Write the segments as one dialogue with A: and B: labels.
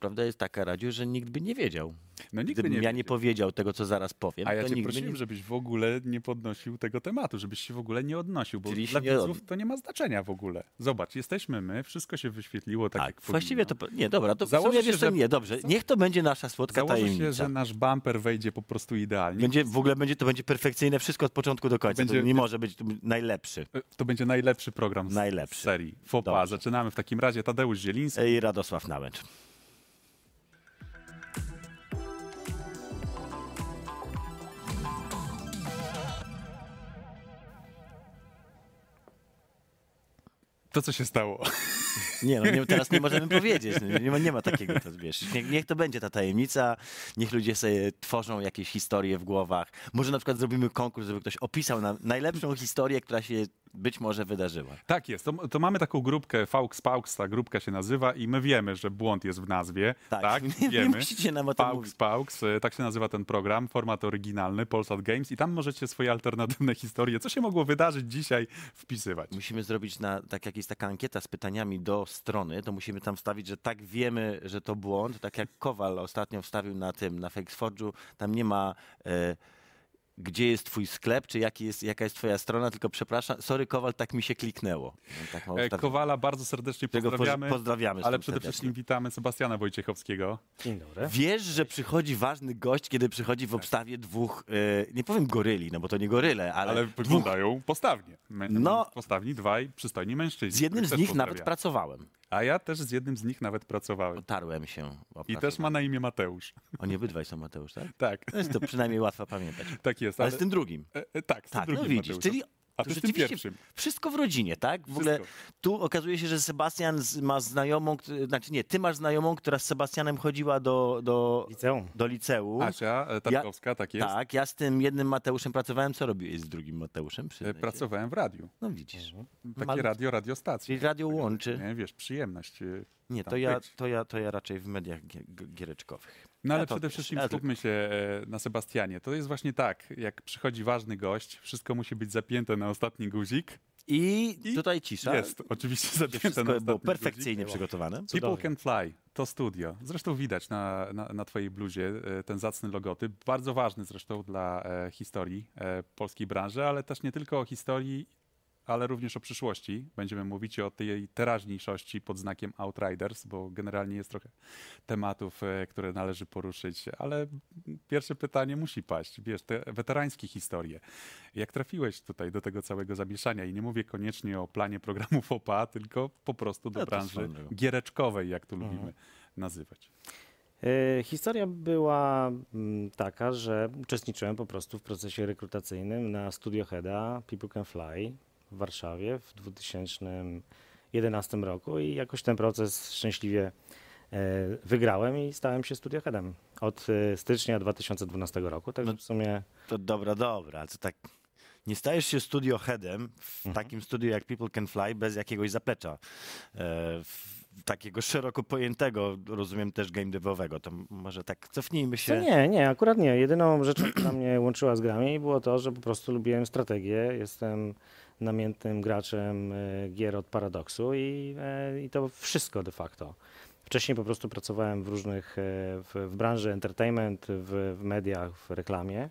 A: Prawda jest taka, Radziu, że nikt by nie wiedział.
B: No nikt by
A: Gdybym
B: nie
A: ja nie
B: wiedział.
A: powiedział tego, co zaraz powiem,
B: A ja
A: to
B: cię prosiłem,
A: nie...
B: żebyś w ogóle nie podnosił tego tematu, żebyś się w ogóle nie odnosił, bo
A: Czyli
B: dla
A: nie od-
B: widzów to nie ma znaczenia w ogóle. Zobacz, jesteśmy my, wszystko się wyświetliło tak,
A: Tak,
B: jak
A: właściwie to...
B: powinno.
A: Nie, dobra, to w
B: Założę
A: sumie
B: się, że-
A: nie, dobrze. Niech to będzie nasza słodka
B: Założę
A: tajemnica.
B: się, że nasz bumper wejdzie po prostu idealnie.
A: Będzie, w ogóle będzie, to będzie perfekcyjne wszystko od początku do końca.
B: Będzie-
A: To nie może być najlepszy.
B: E, To będzie najlepszy program z,
A: Najlepszy.
B: serii. Fopa.
A: Dobrze.
B: Zaczynamy w takim razie. Tadeusz Zieliński.
A: I Radosław Nałęcz.
B: To, co się stało.
A: Nie, no nie, teraz nie możemy powiedzieć. No, Nie ma, nie ma takiego, to, wiesz. Niech, niech to będzie ta tajemnica. Niech ludzie sobie tworzą jakieś historie w głowach. Może na przykład zrobimy konkurs, żeby ktoś opisał nam najlepszą historię, która się być może wydarzyła.
B: Tak jest. To, to mamy taką grupkę Faux Paux, ta grupka się nazywa i my wiemy, że błąd jest w nazwie.
A: Tak,
B: Tak,
A: nie, nie
B: wiemy.
A: musicie nam o tym
B: Paux
A: mówić.
B: Paux, e, tak się nazywa ten program, format oryginalny, Polsat Games i tam możecie swoje alternatywne historie, co się mogło wydarzyć dzisiaj, wpisywać.
A: Musimy zrobić, na, tak jak jest taka ankieta z pytaniami do strony, to musimy tam wstawić, że tak wiemy, że to błąd. Tak jak Kowal ostatnio wstawił na tym, na FakeSforge'u, tam nie ma e, gdzie jest twój sklep, czy jaki jest, jaka jest twoja strona, tylko przepraszam, sorry Kowal, tak mi się kliknęło. No, tak
B: E. Kowala bardzo serdecznie pozdrawiamy,
A: pozdrawiamy.
B: ale przede
A: serdecznie.
B: wszystkim witamy Sebastiana Wojciechowskiego.
C: Dzień dobry.
A: Wiesz, że przychodzi ważny gość, kiedy przychodzi
B: Tak.
A: w obstawie dwóch, e, nie powiem goryli, no bo to nie goryle, ale,
B: Ale
A: dwóch.
B: wyglądają postawnie. My,
A: No.
B: Postawni dwaj przystojni mężczyźni.
A: Z jednym z nich nawet pracowałem.
B: A ja też z jednym z nich nawet pracowałem.
A: Otarłem się.
B: I też ma na imię Mateusz.
A: Oni obydwaj są Mateusz, tak?
B: Tak,
A: No jest to przynajmniej łatwo pamiętać.
B: tak jest.
A: Ale
B: Ale,
A: z tym drugim.
B: e, e, tak, z
A: Tak,
B: tym
A: no
B: drugim
A: widzisz,
B: Mateuszem.
A: czyli
B: A
A: to rzeczywiście
B: pierwszym.
A: Wszystko w rodzinie, tak? W ogóle
B: Wszystko.
A: tu okazuje się, że Sebastian z- ma znajomą, znaczy nie, ty masz znajomą, która z Sebastianem chodziła do, do,
C: Liceum.
A: do liceum.
B: Asia e, Tarkowska, tak jest.
A: Tak, ja z tym jednym Mateuszem pracowałem. Co robiłeś z drugim Mateuszem?
B: E. Pracowałem w radiu.
A: No widzisz.
B: Takie
A: Mal-
B: radio, radiostacja.
A: Czyli radio łączy.
B: Nie, wiesz, przyjemność. e,
A: Nie, to ja, to, ja, to ja raczej w mediach giereczkowych.
B: No ale
A: Ja
B: przede wszystkim
A: ja
B: skupmy się e, na Sebastianie. To jest właśnie tak, jak przychodzi ważny gość, wszystko musi być zapięte na ostatni guzik.
A: I,
B: I
A: tutaj cisza.
B: Jest oczywiście zapięte na
A: było perfekcyjnie
B: guzik.
A: przygotowane.
B: People
C: Cudownie.
B: Can Fly, to studio. Zresztą widać na, na, na twojej bluzie e, ten zacny logotyp. Bardzo ważny zresztą dla e, historii polskiej branży, ale też nie tylko o historii, ale również o przyszłości. Będziemy mówić o tej teraźniejszości pod znakiem Outriders, bo generalnie jest trochę tematów, e, które należy poruszyć, ale pierwsze pytanie musi paść. Wiesz, te weterańskie historie. Jak trafiłeś tutaj do tego całego zamieszania? I nie mówię koniecznie o planie programów OPA, tylko po prostu do
A: No
B: branży giereczkowej, jak tu lubimy nazywać.
C: E, Historia była mm, taka, że uczestniczyłem po prostu w procesie rekrutacyjnym na Studio Heada People Can Fly w Warszawie w 2011 roku i jakoś ten proces szczęśliwie e, wygrałem i stałem się Studio Headem od e, stycznia 2012 roku. Także
A: No-
C: w sumie
A: To dobra, dobra, to tak. Nie stajesz się studio headem w
B: Mhm.
A: takim studiu jak People Can Fly bez jakiegoś zaplecza. E, takiego szeroko pojętego, rozumiem też game devowego. To może tak cofnijmy
C: To
A: się.
C: nie, nie, akurat nie. Jedyną rzeczą, która mnie łączyła z grami było to, że po prostu lubiłem strategię. Jestem namiętnym graczem e, gier od Paradoxu i, e, i to wszystko de facto. Wcześniej po prostu pracowałem w różnych, e, w, w branży entertainment, w, w mediach, w reklamie.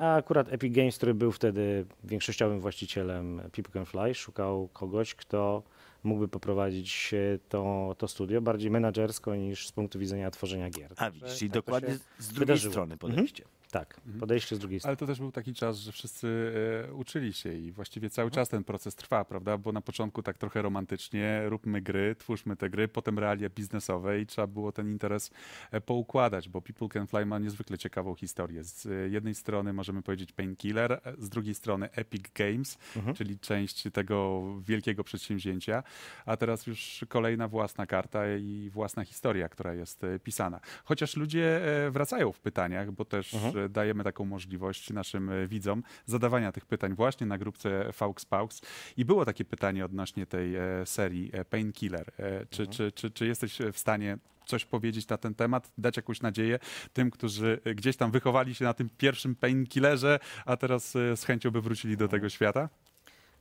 C: A akurat Epic Games, który był wtedy większościowym właścicielem People Can Fly, szukał kogoś, kto mógłby poprowadzić to, to studio bardziej menedżersko niż z punktu widzenia tworzenia gier.
A: A widzisz,
C: tak
A: dokładnie z drugiej
C: wydarzyło.
A: strony podejście.
C: Tak, podejście z drugiej strony.
B: Ale to też był taki czas, że wszyscy e, uczyli się i właściwie cały czas ten proces trwa, prawda? Bo na początku tak trochę romantycznie, róbmy gry, twórzmy te gry, potem realia biznesowe i trzeba było ten interes e, poukładać, bo People Can Fly ma niezwykle ciekawą historię. Z e, jednej strony możemy powiedzieć Painkiller, e, z drugiej strony Epic Games, czyli część tego wielkiego przedsięwzięcia, a teraz już kolejna własna karta i własna historia, która jest e, pisana. Chociaż ludzie e, wracają w pytaniach, bo też e, dajemy taką możliwość naszym e, widzom zadawania tych pytań właśnie na grupce Faux Paux. I było takie pytanie odnośnie tej e, serii e, Painkiller. Czy, czy, czy, czy jesteś w stanie coś powiedzieć na ten temat, dać jakąś nadzieję tym, którzy gdzieś tam wychowali się na tym pierwszym Painkillerze, a teraz z chęcią by wrócili do tego świata?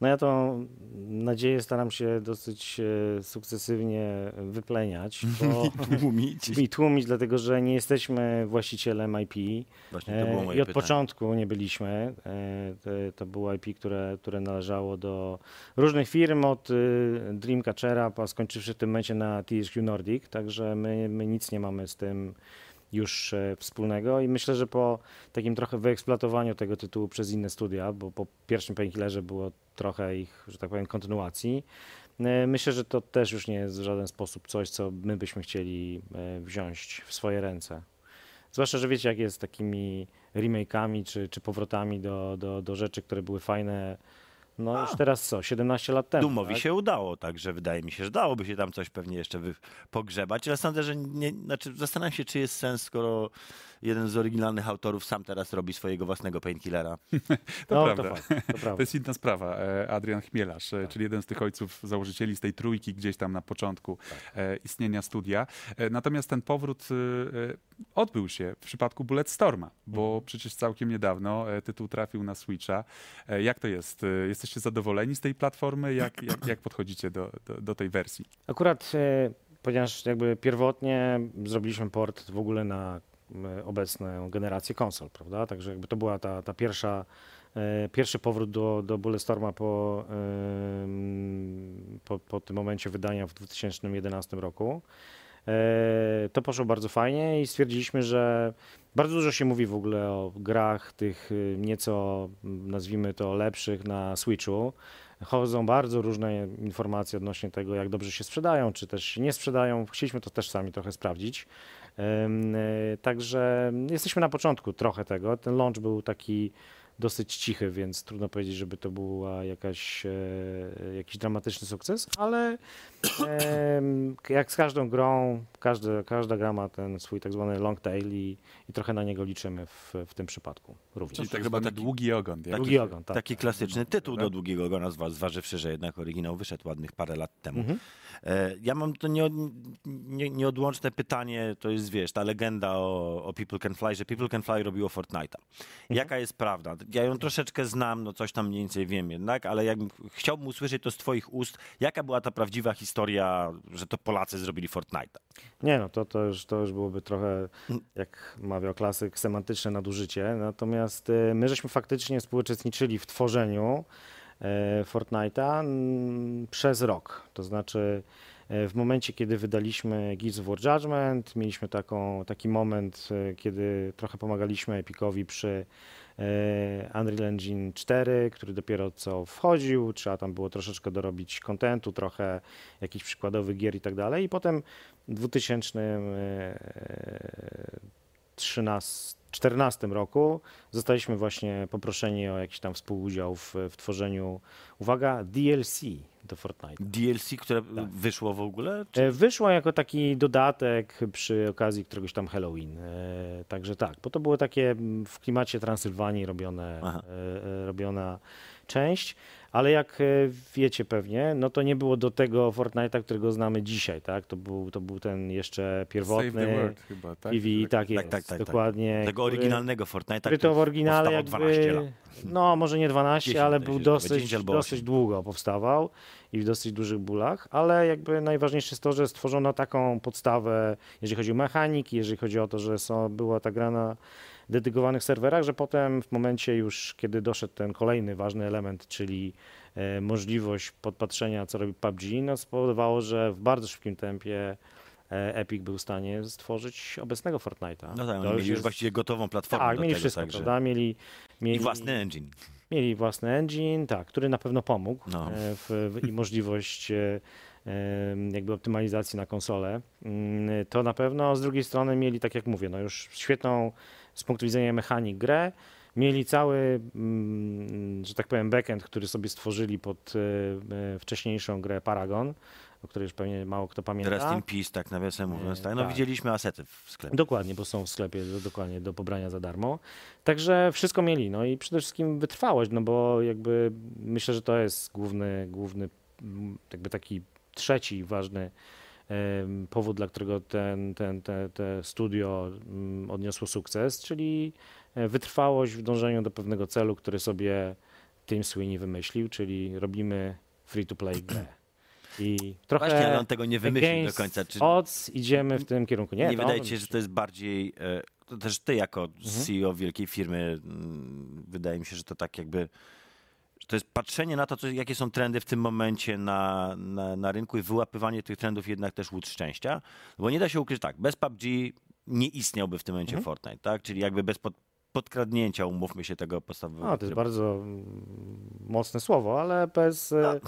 C: No ja tą nadzieję staram się dosyć e, sukcesywnie wypleniać, bo
A: Tłumić.
C: i tłumić, dlatego że nie jesteśmy właścicielem IP.
A: Właśnie to było
C: E,
A: moje
C: I od
A: pytanie.
C: początku nie byliśmy. E, To, to było IP, które, które należało do różnych firm, od y, Dreamcatchera, a skończywszy w tym momencie na THQ Nordic, także my, my nic nie mamy z tym już e, wspólnego i myślę, że po takim trochę wyeksploatowaniu tego tytułu przez inne studia, bo po pierwszym Painkillerze było trochę ich, że tak powiem, kontynuacji, e, myślę, że to też już nie jest w żaden sposób coś, co my byśmy chcieli e, wziąć w swoje ręce. Zwłaszcza, że wiecie, jak jest z takimi remake'ami czy, czy powrotami do, do, do rzeczy, które były fajne. No już teraz co, 17 lat temu.
A: Dumowi
C: tak?
A: się udało, także wydaje mi się, że dałoby się tam coś pewnie jeszcze pogrzebać, ale sądzę, że nie, znaczy zastanawiam się, czy jest sens, skoro jeden z oryginalnych autorów sam teraz robi swojego własnego painkillera.
B: To
C: no,
B: prawda.
C: To, fakt, to
B: To
C: prawda.
B: jest inna sprawa. E, Adrian Chmielarz, e, czyli jeden z tych ojców założycieli z tej trójki gdzieś tam na początku e, istnienia studia. Natomiast ten powrót odbył się w przypadku Bulletstorma, bo przecież całkiem niedawno tytuł trafił na Switcha. Jak to jest? Jesteście zadowoleni z tej platformy? Jak, jak, jak podchodzicie do, do, do tej wersji?
C: Akurat, ponieważ jakby pierwotnie zrobiliśmy port w ogóle na e, obecną generację konsol, prawda? Także jakby to była ta, ta pierwsza, e, pierwszy powrót do, do Bulletstorma po, po, po tym momencie wydania w 2011 roku. E, To poszło bardzo fajnie i stwierdziliśmy, że bardzo dużo się mówi w ogóle o grach tych nieco, nazwijmy to, lepszych na Switchu. Chodzą bardzo różne informacje odnośnie tego, jak dobrze się sprzedają, czy też nie sprzedają. Chcieliśmy to też sami trochę sprawdzić. E, Także jesteśmy na początku trochę tego. Ten launch był taki dosyć cichy, więc trudno powiedzieć, żeby to była jakaś, e, jakiś dramatyczny sukces, ale jak z każdą grą, każda, każda gra ma ten swój tak zwany long tail i, i trochę na niego liczymy w, w tym przypadku również.
B: Czyli tak
A: chyba taki-
B: długi ogon. jak-
C: Długi ogon, tak.
A: Taki klasyczny tytuł do
B: Prawda?
A: długiego ogona, zwa- zważywszy, że jednak oryginał wyszedł ładnych parę lat temu.
C: Mhm.
A: E, Ja mam to nieod, nie, nieodłączne pytanie, to jest, wiesz, ta legenda o, o People Can Fly, że People Can Fly robiło Fortnite'a. Jaka jest prawda? Ja ją troszeczkę znam, no coś tam mniej więcej wiem jednak, ale jak chciałbym usłyszeć to z twoich ust, jaka była ta prawdziwa historia, że to Polacy zrobili Fortnite'a?
C: Nie no, to, to, już, to już byłoby trochę, jak mawiał klasyk, semantyczne nadużycie. Natomiast e, my żeśmy faktycznie współuczestniczyli w tworzeniu Fortnite'a mm, przez rok. To znaczy e, w momencie, kiedy wydaliśmy Gears of War Judgment, mieliśmy taką, taki moment, e, kiedy trochę pomagaliśmy Epicowi przy e, Unreal Engine 4, który dopiero co wchodził, trzeba tam było troszeczkę dorobić kontentu, trochę jakichś przykładowych gier i tak dalej. I potem w 2014 roku zostaliśmy właśnie poproszeni o jakiś tam współudział w, w tworzeniu, uwaga, DLC do Fortnite.
A: DLC, które wyszło w ogóle? Czy...
C: E, Wyszło jako taki dodatek przy okazji któregoś tam Halloween. E, Także tak, bo to było takie mm, w klimacie Transylwanii robione,
A: Aha.
C: e, robiona część, ale jak e, wiecie pewnie, no to nie było do tego Fortnite'a, którego znamy dzisiaj, tak? To był, to był ten jeszcze
B: Save the
C: pierwotny
B: World chyba, tak?
C: PV, tak jest,
A: tak, tak, tak.
C: dokładnie.
A: Tego
C: który-
A: oryginalnego Fortnite'a,
C: który to w oryginale jakby,
A: 12 lat.
C: no może nie 12,
A: 10
C: ale
A: zdaje
C: był dosyć,
A: 10 albo
C: dosyć
A: 8.
C: długo powstawał i w dosyć dużych bólach, ale jakby najważniejsze jest to, że stworzono taką podstawę, jeżeli chodzi o mechaniki, jeżeli chodzi o to, że są, była ta gra na dedykowanych serwerach, że potem w momencie już, kiedy doszedł ten kolejny ważny element, czyli e, możliwość podpatrzenia, co robi PUBG, no spowodowało, że w bardzo szybkim tempie Epic był w stanie stworzyć obecnego Fortnite'a.
A: No tak,
C: To
A: mieli już właściwie gotową platformę
C: tak,
A: do
C: mieli
A: tego,
C: wszystko,
A: także...
C: prawda? Mieli, mieli
A: I własny engine.
C: Mieli własny engine, tak, który na pewno pomógł
A: No.
C: e, w, w, i możliwość e, jakby optymalizacji na konsolę. Mm, To na pewno. Z drugiej strony mieli, tak jak mówię, no już świetną z punktu widzenia mechanik grę. Mieli cały, mm, że tak powiem, backend, który sobie stworzyli pod e, e, wcześniejszą grę Paragon, o której już pewnie mało kto pamięta.
A: Rest in peace, tak nawiasem mówiąc. Tak. No
C: tak.
A: widzieliśmy asety w sklepie.
C: Dokładnie, bo są w sklepie do, dokładnie do pobrania za darmo. Także wszystko mieli. No i przede wszystkim wytrwałość, no bo jakby myślę, że to jest główny, główny mm, jakby taki trzeci ważny powód, dla którego ten, ten, te, te studio mm, odniosło sukces, czyli e, wytrwałość w dążeniu do pewnego celu, który sobie Tim Sweeney wymyślił, czyli robimy free-to-play grę. I trochę
A: Właśnie, ale on tego nie wymyślił do końca. Czy
C: odds idziemy w tym kierunku. Nie,
A: nie wydaje ci się, że to jest bardziej... e, To też ty jako
C: Mhm.
A: CEO wielkiej firmy, mm, wydaje mi się, że to tak jakby... To jest patrzenie na to, co, jakie są trendy w tym momencie na, na, na rynku i wyłapywanie tych trendów jednak też łód szczęścia. Bo nie da się ukryć tak, bez PUBG nie istniałby w tym momencie
C: Mhm.
A: Fortnite, tak? Czyli jakby bez pod, podkradnięcia, umówmy się tego podstawowego.
C: No, to jest bardzo mm, mocne słowo, ale bez e,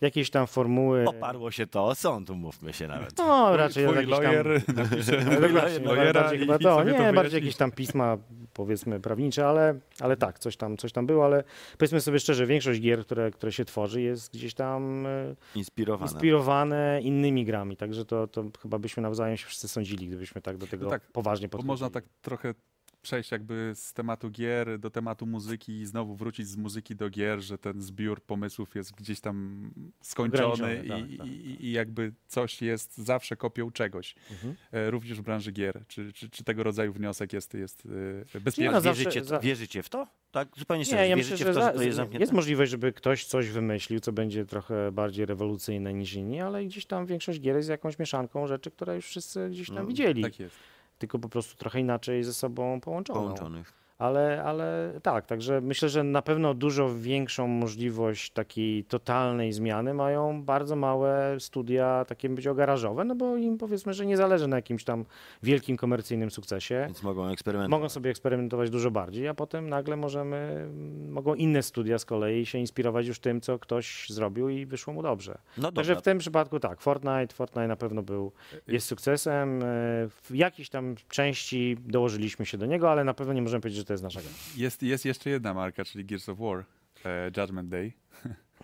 C: jakiejś tam formuły.
A: Oparło się to o sąd, umówmy się nawet.
C: No, raczej
B: Twój
C: jakiś tam...
B: lawyer napisze
C: No właśnie, no,
B: lawyera
C: bardziej chyba to, nie,
B: to
C: bardziej
B: wyjaśni.
C: jakieś tam pisma, powiedzmy, prawnicze, ale, ale tak, coś tam, coś tam było, ale powiedzmy sobie szczerze, większość gier, które, które się tworzy, jest gdzieś tam e,
A: Inspirowane.
C: inspirowane innymi grami, także to, to chyba byśmy nawzajem się wszyscy sądzili, gdybyśmy tak do tego
B: tak,
C: poważnie
B: Bo
C: podchodzili.
B: można tak trochę przejść jakby z tematu gier do tematu muzyki i znowu wrócić z muzyki do gier, że ten zbiór pomysłów jest gdzieś tam skończony
C: Ograniczony,
B: i,
C: tak, tak.
B: i, i jakby coś jest zawsze kopią czegoś,
C: Mhm.
B: e, również w branży gier. Czy, czy, czy tego rodzaju wniosek jest, jest e,
C: Nie,
B: bezpieczny?
C: no, zawsze-
A: wierzycie,
C: za-
A: wierzycie w to? Tak, zupełnie
C: Nie, ja
A: wierzycie
C: myślę,
A: w
C: że
A: to, że to jest zamknięte?
C: jest możliwość, żeby ktoś coś wymyślił, co będzie trochę bardziej rewolucyjne niż inni, ale gdzieś tam większość gier jest jakąś mieszanką rzeczy, które już wszyscy gdzieś tam
A: No,
C: widzieli,
B: Tak jest.
C: Tylko po prostu trochę inaczej ze sobą połączoną.
A: połączonych.
C: Ale, ale tak, także myślę, że na pewno dużo większą możliwość takiej totalnej zmiany mają bardzo małe studia, takie być garażowe, no bo im powiedzmy, że nie zależy na jakimś tam wielkim komercyjnym sukcesie.
A: Więc mogą eksperymentować.
C: Mogą sobie eksperymentować dużo bardziej, a potem nagle możemy, mogą inne studia z kolei się inspirować już tym, co ktoś zrobił i wyszło mu dobrze.
A: No
C: Także w tym przypadku tak, Fortnite, Fortnite na pewno był, jest sukcesem. e, W jakiejś tam części dołożyliśmy się do niego, ale na pewno nie możemy powiedzieć, że to jest.
B: Jest, jest jeszcze jedna marka, czyli Gears of War, e, Judgment Day.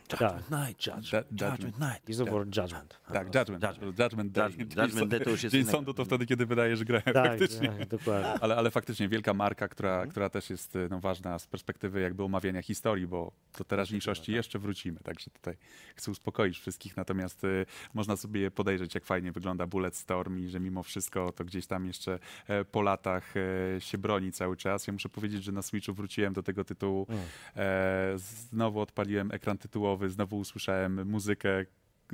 C: Tak.
A: Night, Judge,
B: Da-
A: Judgment
B: Judgment.
A: Night.
C: Of War Judgment.
B: Tak, Judgment.
A: Judgment.
B: Judgment, Day.
A: Judgment-
B: Dzień
A: Judgment Day to już jest
B: Dzień sądu to wtedy, kiedy wydajesz grę,
C: Tak,
B: faktycznie.
C: tak, dokładnie.
B: Ale, ale faktycznie wielka marka, która, która też jest no, ważna z perspektywy jakby omawiania historii, bo do teraźniejszości
C: tak.
B: jeszcze wrócimy, także tutaj chcę uspokoić wszystkich, natomiast y, można sobie podejrzeć, jak fajnie wygląda Bullet Storm i że mimo wszystko to gdzieś tam jeszcze e, po latach e, się broni cały czas. Ja muszę powiedzieć, że na Switchu wróciłem do tego tytułu,
C: Mm.
B: e, znowu odpaliłem ekran tytułowy, znowu usłyszałem muzykę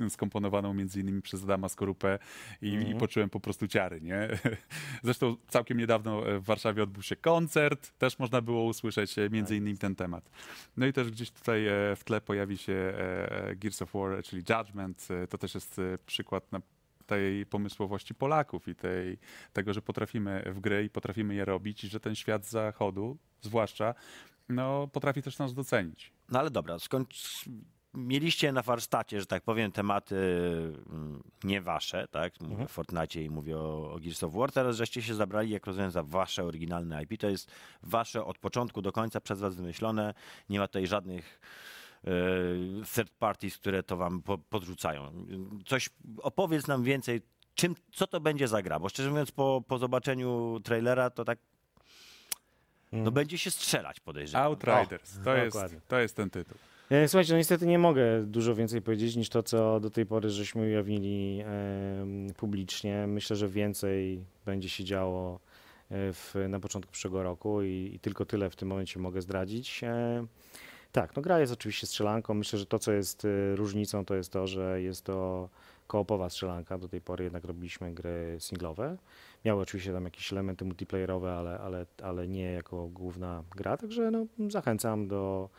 B: skomponowaną między innymi przez Adama Skorupę i, i
C: Mhm.
B: poczułem po prostu ciary, nie? Zresztą całkiem niedawno w Warszawie odbył się koncert, też można było usłyszeć e, między innymi ten temat. No i też gdzieś tutaj e, w tle pojawi się e, Gears of War, czyli Judgment, to też jest przykład na tej pomysłowości Polaków i tej, tego, że potrafimy w gry i potrafimy je robić i że ten świat zachodu, zwłaszcza, no, potrafi też nas docenić.
A: No ale dobra, skończ... Mieliście na warsztacie, że tak powiem, tematy mm, nie wasze, tak? Mówię
C: Mhm.
A: o Fortnite i mówię o, o Gears of War. Teraz żeście się zabrali, jak rozumiem, za wasze oryginalne IP. To jest wasze od początku do końca przez was wymyślone. Nie ma tutaj żadnych e, third parties, które to wam po, podrzucają. Coś, opowiedz nam więcej, czym, co to będzie za gra, bo szczerze mówiąc po, po zobaczeniu trailera to tak no
C: Mm.
A: będzie się strzelać, podejrzewam.
B: Outriders, to, jest,
C: dokładnie.
B: to jest ten tytuł.
C: E, Słuchajcie, no niestety nie mogę dużo więcej powiedzieć niż to, co do tej pory żeśmy ujawnili em, publicznie. Myślę, że więcej będzie się działo e, w, na początku przyszłego roku i, i tylko tyle w tym momencie mogę zdradzić. E, tak, no gra jest oczywiście strzelanką. Myślę, że to, co jest e, różnicą, to jest to, że jest to koopowa strzelanka. Do tej pory jednak robiliśmy gry singlowe. Miały oczywiście tam jakieś elementy multiplayerowe, ale, ale, ale nie jako główna gra, także no, zachęcam do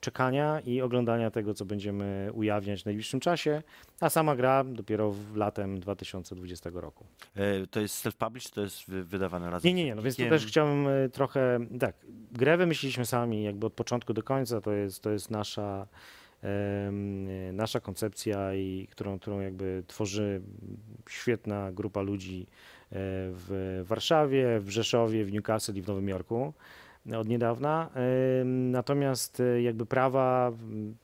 C: czekania i oglądania tego, co będziemy ujawniać w najbliższym czasie, a sama gra dopiero w latem 2020 roku.
A: E, To jest self-published, to jest wy- wydawane razem
C: Nie, nie, nie, no więc tu
A: Kiem-
C: też chciałem e, trochę, tak, grę wymyśliliśmy sami jakby od początku do końca, to jest, to jest nasza, nasza koncepcja i którą, którą jakby tworzy świetna grupa ludzi e, w Warszawie, w Rzeszowie, w Newcastle i w Nowym Jorku od niedawna. Natomiast e, jakby prawa m,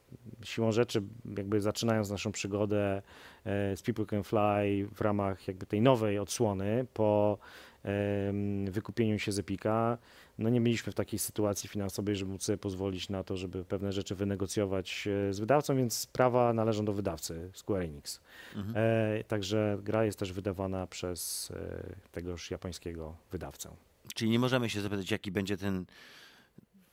C: siłą rzeczy, jakby zaczynając naszą przygodę e, z People Can Fly w ramach jakby tej nowej odsłony po wykupieniu się z Epika, no nie byliśmy w takiej sytuacji finansowej, żeby móc sobie pozwolić na to, żeby pewne rzeczy wynegocjować e, z wydawcą, więc prawa należą do wydawcy Square Enix.
A: Mhm.
C: E, także gra jest też wydawana przez e, tegoż japońskiego wydawcę.
A: Czyli nie możemy się zapytać, jaki będzie ten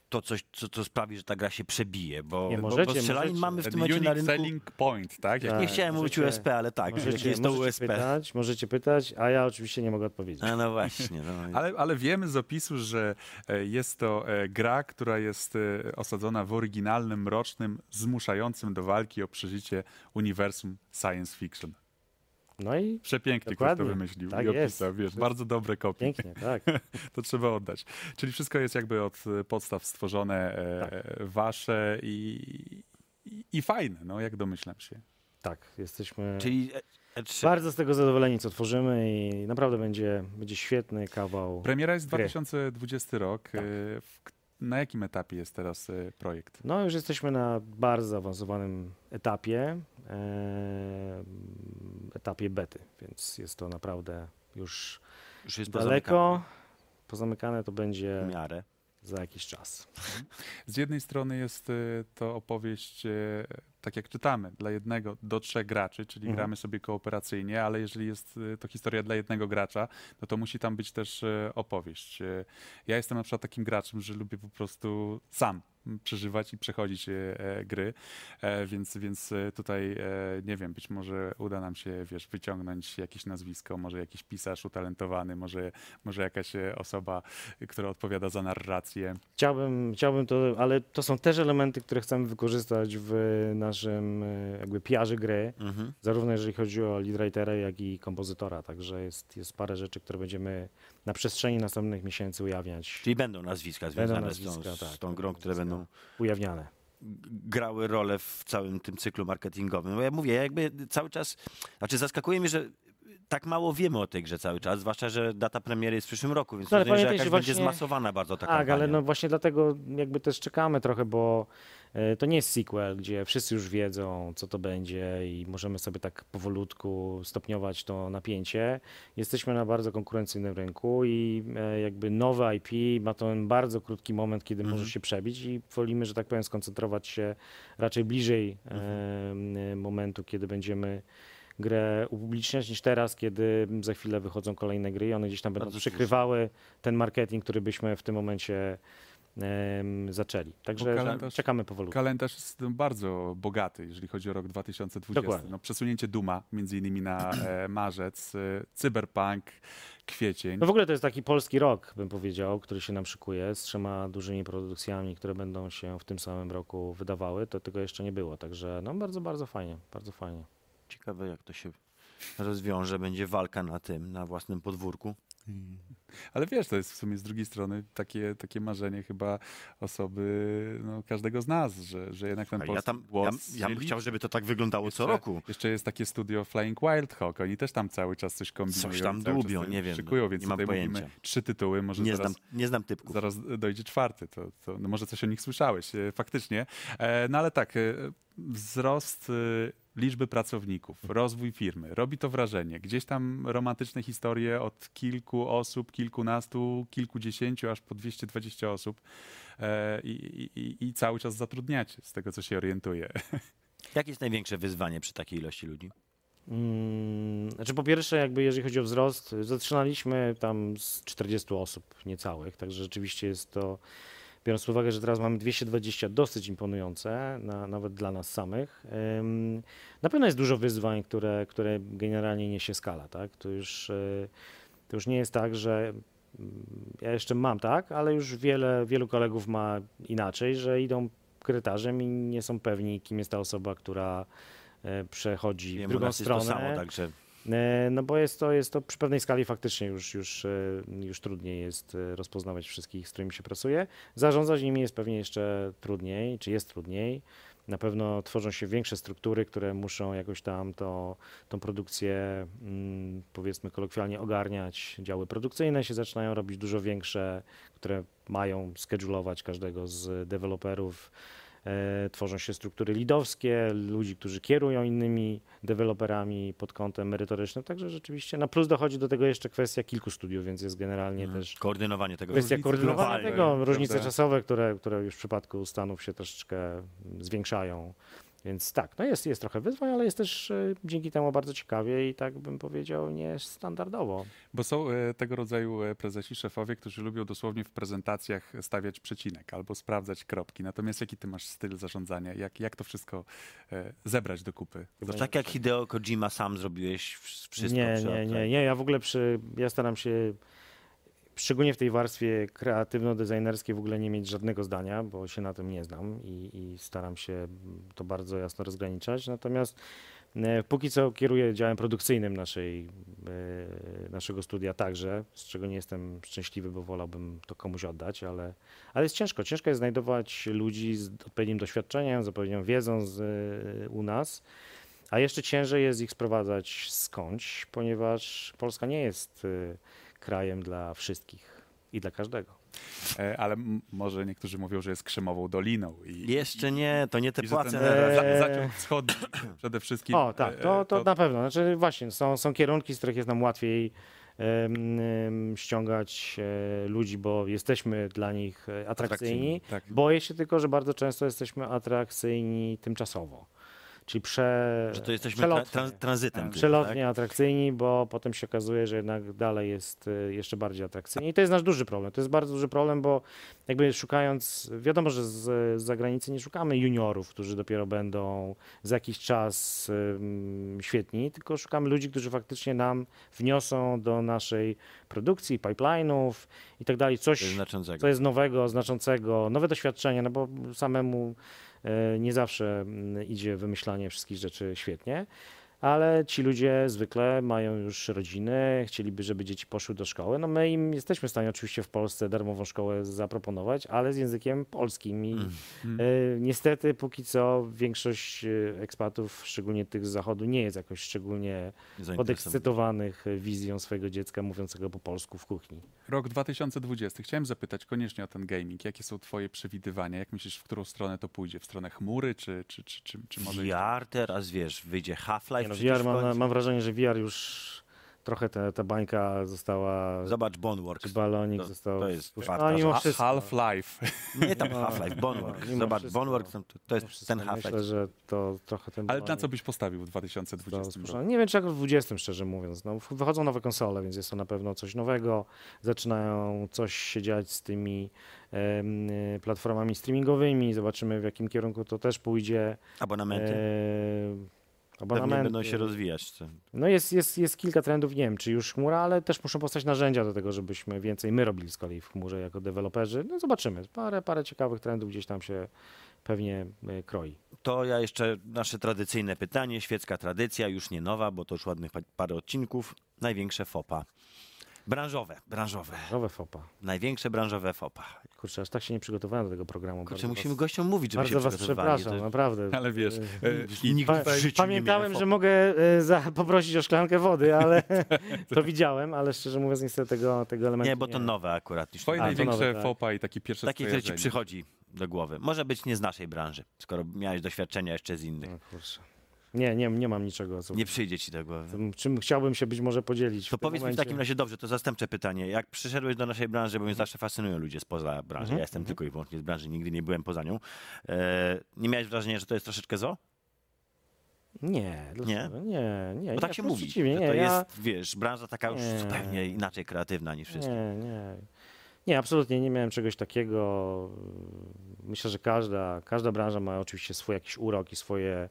A: to coś, co, co sprawi, że ta gra się przebije, bo,
C: Nie,
A: bo,
C: możecie,
A: bo strzelanin
C: możecie.
A: mamy w tym momencie na rynku.
B: selling point, tak?
C: Tak.
A: Nie chciałem mówić
C: możecie-
A: USP, ale tak,
C: Możecie,
A: jest to
C: możecie
A: USP.
C: pytać, możecie pytać, a ja oczywiście nie mogę odpowiedzieć.
A: A no właśnie. No.
B: Ale, ale wiemy z opisu, że e, jest to e, gra, która jest e, osadzona w oryginalnym, mrocznym, zmuszającym do walki o przeżycie uniwersum science fiction.
C: No i
B: Przepięknie ktoś to
C: Dokładnie.
B: wymyślił
C: Tak
B: i
C: jest.
B: opisał, wiesz, bardzo dobre kopie.
C: pięknie, tak.
B: To trzeba oddać. Czyli wszystko jest jakby od e, podstaw stworzone e, wasze i, i, i fajne, no jak domyślam się.
C: Tak, jesteśmy
A: Czyli E- E3.
C: bardzo z tego zadowoleni, co tworzymy i naprawdę będzie, będzie świetny kawał.
B: Premiera jest
C: Gry.
B: 2020 rok.
C: Tak.
B: W, na jakim etapie jest teraz e, projekt?
C: No już jesteśmy na bardzo zaawansowanym etapie, e, etapie bety, więc jest to naprawdę już
A: Już jest
C: daleko. Pozamykane to będzie
A: W miarę.
C: za jakiś czas.
B: Z jednej strony jest e, to opowieść, tak jak czytamy, dla jednego do trzech graczy, czyli
C: Mhm.
B: gramy sobie kooperacyjnie, ale jeżeli jest e, to historia dla jednego gracza, no to musi tam być też e, opowieść. E, Ja jestem na przykład takim graczem, że lubię po prostu sam przeżywać i przechodzić e, gry, e, więc, więc tutaj e, nie wiem, być może uda nam się, wiesz, wyciągnąć jakieś nazwisko, może jakiś pisarz utalentowany, może, może jakaś osoba, która odpowiada za narrację.
C: Chciałbym, chciałbym to, ale to są też elementy, które chcemy wykorzystać w naszym e, jakby gry,
A: Mhm.
C: zarówno jeżeli chodzi o lead writera, jak i kompozytora, także jest, jest parę rzeczy, które będziemy na przestrzeni następnych miesięcy ujawniać,
A: Czyli będą nazwiska
C: Będą
A: związane z, tą,
C: nazwiska,
A: z
C: tak,
A: tą
C: będą
A: grą, które będą
C: ujawniane.
A: grały rolę w całym tym cyklu marketingowym. Bo ja mówię, ja jakby cały czas, znaczy zaskakuje mnie, że tak mało wiemy o tej grze cały czas, zwłaszcza, że data premiery jest w przyszłym roku, więc
C: No, ale
A: rozumiem, że jakaś
C: że
A: będzie
C: właśnie-
A: zmasowana bardzo ta
C: Tak,
A: kampania.
C: ale no właśnie dlatego jakby też czekamy trochę, bo to nie jest sequel, gdzie wszyscy już wiedzą, co to będzie i możemy sobie tak powolutku stopniować to napięcie. Jesteśmy na bardzo konkurencyjnym rynku i e, jakby nowe IP ma ten bardzo krótki moment, kiedy
A: Mhm.
C: może się przebić i wolimy, że tak powiem, skoncentrować się raczej bliżej e,
A: Mhm.
C: momentu, kiedy będziemy grę upubliczniać niż teraz, kiedy za chwilę wychodzą kolejne gry i one gdzieś tam będą przykrywały ten marketing, który byśmy w tym momencie zaczęli. Także
B: kalendarz-
C: czekamy powolutku.
B: Kalendarz jest bardzo bogaty, jeżeli chodzi o rok 2020.
C: Dokładnie.
B: No, przesunięcie Duma między innymi na e, marzec, e, Cyberpunk, kwiecień.
C: No w ogóle to jest taki polski rok, bym powiedział, który się nam szykuje z trzema dużymi produkcjami, które będą się w tym samym roku wydawały. To tego jeszcze nie było, także no bardzo, bardzo fajnie, bardzo fajnie.
A: Ciekawe, jak to się rozwiąże. Będzie walka na tym, na własnym podwórku.
B: Ale wiesz, to jest w sumie z drugiej strony takie, takie marzenie chyba osoby, no, każdego z nas, że, że jednak ten polski
A: ja, tam, ja,
B: głos
A: ja bym chciał, żeby to tak wyglądało co
B: Jeszcze-
A: roku.
B: Jeszcze jest takie studio Flying Wild Hawk, oni też tam cały czas coś kombinują.
A: Coś tam dłubią, nie wiem,
B: Szykują, więc
A: nie mam
B: tutaj mówimy
A: pojęcia.
B: trzy tytuły, może
A: Nie
B: zaraz,
A: znam, nie znam typków.
B: zaraz dojdzie czwarty, to, to no może coś o nich słyszałeś, e, faktycznie. E, No ale tak, e, wzrost liczby pracowników, rozwój firmy, robi to wrażenie. Gdzieś tam romantyczne historie od kilku osób, kilkunastu, kilkudziesięciu, aż po 220 osób e, i, i, i- cały czas zatrudniacie, z tego co się orientuję.
A: Jakie jest największe wyzwanie przy takiej ilości ludzi?
C: Mm, Znaczy po pierwsze, jakby jeżeli chodzi o wzrost, zatrzymaliśmy tam z 40 osób niecałych, także rzeczywiście jest to, biorąc pod uwagę, że teraz mamy 220, dosyć imponujące, na, nawet dla nas samych. Ym, Na pewno jest dużo wyzwań, które, które generalnie niesie skala, tak? To już, y, to już nie jest tak, że mm, ja jeszcze mam tak, ale już wiele, wielu kolegów ma inaczej, że idą korytarzem i nie są pewni, kim jest ta osoba, która e, przechodzi
A: Wiem,
C: w drugą
A: nas jest
C: stronę.
A: to samo, także
C: E, No bo jest to, jest to przy pewnej skali faktycznie już, już, e, już trudniej jest rozpoznawać wszystkich, z którymi się pracuje. Zarządzać nimi jest pewnie jeszcze trudniej, czy jest trudniej. Na pewno tworzą się większe struktury, które muszą jakoś tam to, tą produkcję, mm, powiedzmy kolokwialnie, ogarniać. Działy produkcyjne się zaczynają robić dużo większe, które mają schedulować każdego z deweloperów. E, Tworzą się struktury lidowskie, ludzi, którzy kierują innymi deweloperami pod kątem merytorycznym. Także rzeczywiście na plus dochodzi do tego jeszcze kwestia kilku studiów, więc jest generalnie
A: mm,
C: też
A: koordynowanie tego.
C: kwestia
B: Różnice
C: koordynowania
B: globalne,
C: tego, różnice
B: prawda?
C: czasowe, które, które już w przypadku Stanów się troszeczkę zwiększają. Więc tak, no jest, jest trochę wyzwań, ale jest też e, dzięki temu bardzo ciekawie i tak bym powiedział niestandardowo.
B: Bo są e, tego rodzaju e, prezesi, szefowie, którzy lubią dosłownie w prezentacjach stawiać przecinek albo sprawdzać kropki. Natomiast jaki ty masz styl zarządzania? Jak, jak to wszystko zebrać do kupy?
A: To tak jak Hideo Kojima sam zrobiłeś wsz- wszystko.
C: nie, nie, nie, nie, ja w ogóle przy, ja staram się szczególnie w tej warstwie kreatywno-designerskiej w ogóle nie mieć żadnego zdania, bo się na tym nie znam i, i staram się to bardzo jasno rozgraniczać. Natomiast e, póki co kieruję działem produkcyjnym naszej, e, naszego studia także, z czego nie jestem szczęśliwy, bo wolałbym to komuś oddać, ale, ale jest ciężko. Ciężko jest znajdować ludzi z odpowiednim doświadczeniem, z odpowiednią wiedzą z, e, u nas. A jeszcze ciężej jest ich sprowadzać skądś, ponieważ Polska nie jest krajem dla wszystkich i dla każdego.
B: E, ale może niektórzy mówią, że jest krzemową doliną. I,
A: Jeszcze nie, to nie te
B: i że ten
A: płace.
C: Eee.
B: za, zaciąg wschodni przede wszystkim.
C: O, tak,
B: e,
C: to, to na pewno. Znaczy właśnie, są, są kierunki, z których jest nam łatwiej ściągać e, ludzi, bo jesteśmy dla nich e, atrakcyjni.
B: Tak.
C: Boję się tylko, że bardzo często jesteśmy atrakcyjni tymczasowo. Czyli prze,
A: Że to jesteśmy tra-
C: przelotnie.
A: tran- tranzytem.
C: Przelotnie atrakcyjni, bo potem się okazuje, że jednak dalej jest y, jeszcze bardziej atrakcyjnie. I to jest nasz duży problem. To jest bardzo duży problem, bo jakby szukając, wiadomo, że z, z zagranicy nie szukamy juniorów, którzy dopiero będą za jakiś czas ym, świetni, tylko szukamy ludzi, którzy faktycznie nam wniosą do naszej produkcji, pipeline'ów i tak dalej,
A: Tak?
C: coś, co jest nowego, znaczącego, nowe doświadczenie, no bo samemu nie zawsze mm, idzie wymyślanie wszystkich rzeczy świetnie, ale ci ludzie zwykle mają już rodziny, chcieliby, żeby dzieci poszły do szkoły. No my im jesteśmy w stanie oczywiście w Polsce darmową szkołę zaproponować, ale z językiem polskim i
A: Mm.
B: Mm.
C: e, niestety póki co większość e, ekspatów, szczególnie tych z zachodu, nie jest jakoś szczególnie podekscytowanych wizją swojego dziecka mówiącego po polsku w kuchni.
B: Rok 2020. Chciałem zapytać koniecznie o ten gaming. Jakie są twoje przewidywania? Jak myślisz, w którą stronę to pójdzie? W stronę chmury, czy, czy, czy, czy, czy może...
A: VR teraz, wiesz, wyjdzie Half-Life
C: no, VR mam, mam wrażenie, że VR już trochę ta, ta bańka została,
A: Zobacz Boneworks.
C: czy balonik
A: to-
C: został
A: to jest
C: spuszczony.
A: warta
C: No, mimo
A: rzecz.
C: wszystko.
B: Half-Life.
A: Nie tam
C: No,
A: Half-Life,
C: no,
A: Boneworks.
C: mimo
A: Zobacz. Boneworks to, jest ten
C: Myślę,
A: Half-Life.
C: że to trochę ten
B: Ale na co byś postawił w
C: został
B: 2020 roku?
C: Nie wiem, czy jak w 20, szczerze mówiąc. No, wychodzą nowe konsole, więc jest to na pewno coś nowego. Zaczynają coś się dziać z tymi y, platformami streamingowymi. Zobaczymy, w jakim kierunku to też pójdzie.
A: Abonamenty.
C: E, abonamenty.
A: będą się rozwijać.
C: No jest, jest, jest kilka trendów, nie wiem, czy już chmura, ale też muszą powstać narzędzia do tego, żebyśmy więcej my robili z kolei w chmurze jako deweloperzy. No zobaczymy. Parę, parę ciekawych trendów gdzieś tam się pewnie e, kroi.
A: To ja jeszcze nasze tradycyjne pytanie, świecka tradycja, już nie nowa, bo to już ładnych pa- parę odcinków. Największe FOPA. Branżowe, branżowe.
C: Nowe FOPA.
A: Największe branżowe FOPA.
C: Kurczę, aż tak się nie przygotowałem do tego programu.
A: Kurczę,
C: Bardzo
A: musimy
C: was,
A: gościom mówić, żeby
C: Bardzo
A: się
C: was przepraszam,
A: To-
C: naprawdę.
B: Ale wiesz,
C: E,
B: e, i
A: nikt
C: Pa,
A: w życiu nie
C: pamiętałem,
A: miał
C: że mogę e, za, poprosić o szklankę wody, ale to widziałem, ale szczerze mówiąc niestety tego, tego elementu
A: Nie, bo to nowe akurat. Niż
B: twoje największe
C: nowe, tak.
B: fopa i takie pierwsze
A: Takie, które ci przychodzi do głowy. Może być nie z naszej branży, skoro miałeś doświadczenia jeszcze z innych.
C: No, kurczę. Nie, nie, nie mam niczego. Co,
A: Nie przyjdzie ci do głowy.
C: czym- czym chciałbym się być może podzielić.
A: To
C: w tym
A: powiedz mi w
C: momencie.
A: takim razie, dobrze, to zastępcze pytanie. Jak przyszedłeś do naszej branży, bo mnie zawsze fascynują ludzie spoza branży,
C: Mhm,
A: ja jestem
C: mhm.
A: tylko i wyłącznie z branży, nigdy nie byłem poza nią. E, nie miałeś wrażenia, że to jest troszeczkę zo?
C: Nie, dlaczego? nie, nie.
A: Bo tak
C: nie,
A: się mówi,
C: nie,
A: to
C: ja,
A: jest, wiesz, branża taka już
C: Nie.
A: zupełnie inaczej kreatywna niż wszystkie.
C: Nie, nie. Nie, absolutnie nie miałem czegoś takiego. Myślę, że każda, każda branża ma oczywiście swój jakiś urok i swoje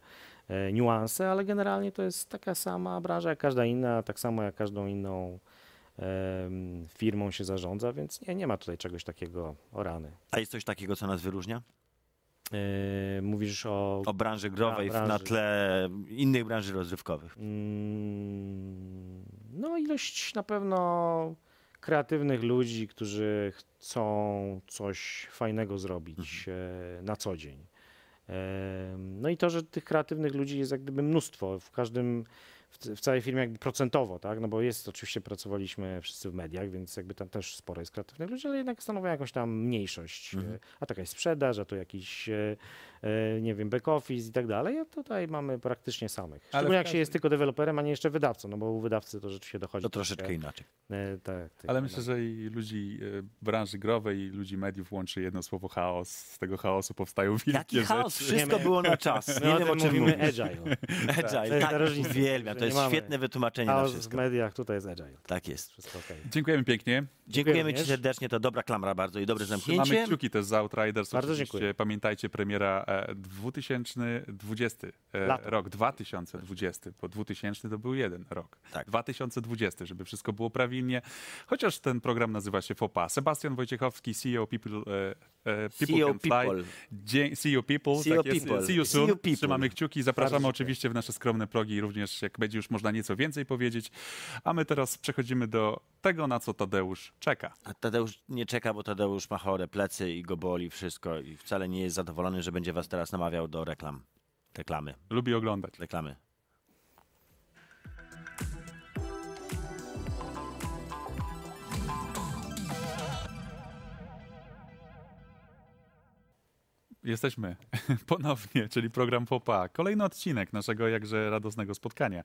C: niuanse, ale generalnie to jest taka sama branża jak każda inna, tak samo jak każdą inną firmą się zarządza, więc nie, nie ma tutaj czegoś takiego o rany.
A: A jest coś takiego, co nas wyróżnia?
C: E, mówisz o
A: O branży growej w- na
C: branży.
A: tle innych branży rozrywkowych.
C: Mm, No, ilość na pewno kreatywnych ludzi, którzy chcą coś fajnego zrobić e, na co dzień. No i to, że tych kreatywnych ludzi jest jak gdyby mnóstwo w każdym, w, całej firmie jakby procentowo, tak? No bo jest, oczywiście pracowaliśmy wszyscy w mediach, więc jakby tam też sporo jest kreatywnych ludzi, ale jednak stanowią jakąś tam mniejszość.
A: Mhm.
C: E, A taka jest sprzedaż, a tu jakiś e, nie wiem, back office i tak dalej, a tutaj mamy praktycznie samych.
B: Ale
C: Szczególnie
B: w
C: jak się jest tylko deweloperem, a nie jeszcze wydawcą, no bo u wydawcy to rzeczywiście dochodzi.
A: To troszeczkę inaczej.
C: E, tak, tak,
B: Ale
C: tak.
B: myślę, że i ludzi e, branży growej, i ludzi mediów łączy jedno słowo chaos. Z tego chaosu powstają wielkie
A: Jaki chaos,
B: rzeczy.
A: wszystko było na czas.
C: My
A: Nie
C: o
A: wiem, o czym
C: mówimy
A: mówisz.
C: agile.
A: Agile,
C: jest
A: tak,
C: ta różnica,
A: uwielbiam.
C: że
A: To jest
C: mamy
A: świetne wytłumaczenie na
C: Chaos w
A: wszystko.
C: mediach, tutaj jest agile.
A: Tak jest.
C: Wszystko okej.
B: Dziękujemy pięknie.
A: Dziękujemy Ci serdecznie, to dobra klamra bardzo i dobre zamknięcie.
B: kciuki też za Outriders.
C: Bardzo
B: Oczywiście
C: dziękuję.
B: Pamiętajcie, premiera e, 2020, e,
C: Lato.
B: rok 2020, bo 2000 to był jeden rok.
A: Tak.
B: 2020, żeby wszystko było prawilnie. Chociaż ten program nazywa się FOPA. Sebastian Wojciechowski, CEO People, e, e, people
A: CEO
B: Can Fly.
A: People.
B: Dzie- CEO People,
A: CEO
B: tak jest.
A: People.
B: See you soon.
A: CEO People.
B: Trzymamy kciuki. Zapraszamy
C: Bardzo
B: oczywiście w nasze skromne progi, również jak będzie już można nieco więcej powiedzieć. A my teraz przechodzimy do tego, na co Tadeusz czeka.
A: A Tadeusz nie czeka, bo Tadeusz ma chore plecy i go boli wszystko i wcale nie jest zadowolony, że będzie was teraz namawiał do reklam. Reklamy.
B: Lubi oglądać.
A: Reklamy.
B: Jesteśmy ponownie, czyli program Popa. Kolejny odcinek naszego jakże radosnego spotkania.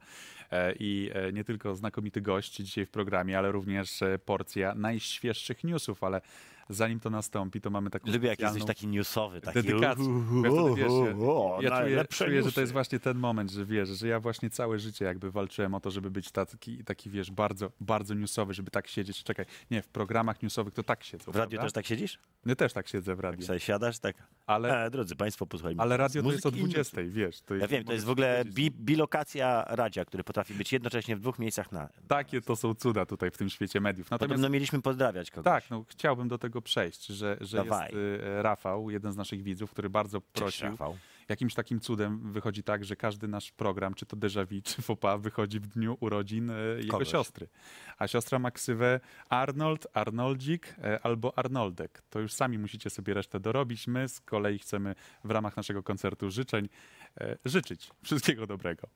B: E, I e, nie tylko znakomity gość dzisiaj w programie, ale również e, porcja najświeższych newsów, ale zanim to nastąpi, to mamy taką
A: Lubię jak jesteś taki newsowy. Taki
B: dedykację. Ja wtedy, wiesz,
A: uhu,
B: ja czuję, czuję, że to jest właśnie ten moment, że wiesz, że ja właśnie całe życie jakby walczyłem o to, żeby być taki, taki wiesz, bardzo, bardzo newsowy, żeby tak siedzieć. Czekaj, nie, w programach newsowych to tak siedzą.
A: W radiu
B: prawda?
A: też tak siedzisz?
B: Ja też tak siedzę w radiu.
A: sobie siadasz, tak?
B: Ale,
A: E, drodzy Państwo, posłuchajmy.
B: ale radio to jest o
A: muzyki i
B: 20, wiesz. To
A: Ja
B: jest,
A: wiem, to jest w ogóle bi, bilokacja radia, który potrafi być jednocześnie w dwóch miejscach na.
B: Takie to są cuda tutaj w tym świecie mediów. Natomiast
A: Podobno mieliśmy pozdrawiać kogoś.
B: tak, no, chciałbym do tego przejść, że, że jest
A: Dawaj.
B: y, Rafał, jeden z naszych widzów, który bardzo
A: Cześć,
B: prosił.
A: Rafał.
B: Jakimś takim cudem wychodzi tak, że każdy nasz program, czy to Déjà Vu, czy FOPA, wychodzi w dniu urodzin e, jego
A: Kogoś.
B: siostry. A siostra ma ksywę Arnold, Arnoldzik e, albo Arnoldek. To już sami musicie sobie resztę dorobić. My z kolei chcemy w ramach naszego koncertu życzeń e, życzyć wszystkiego dobrego.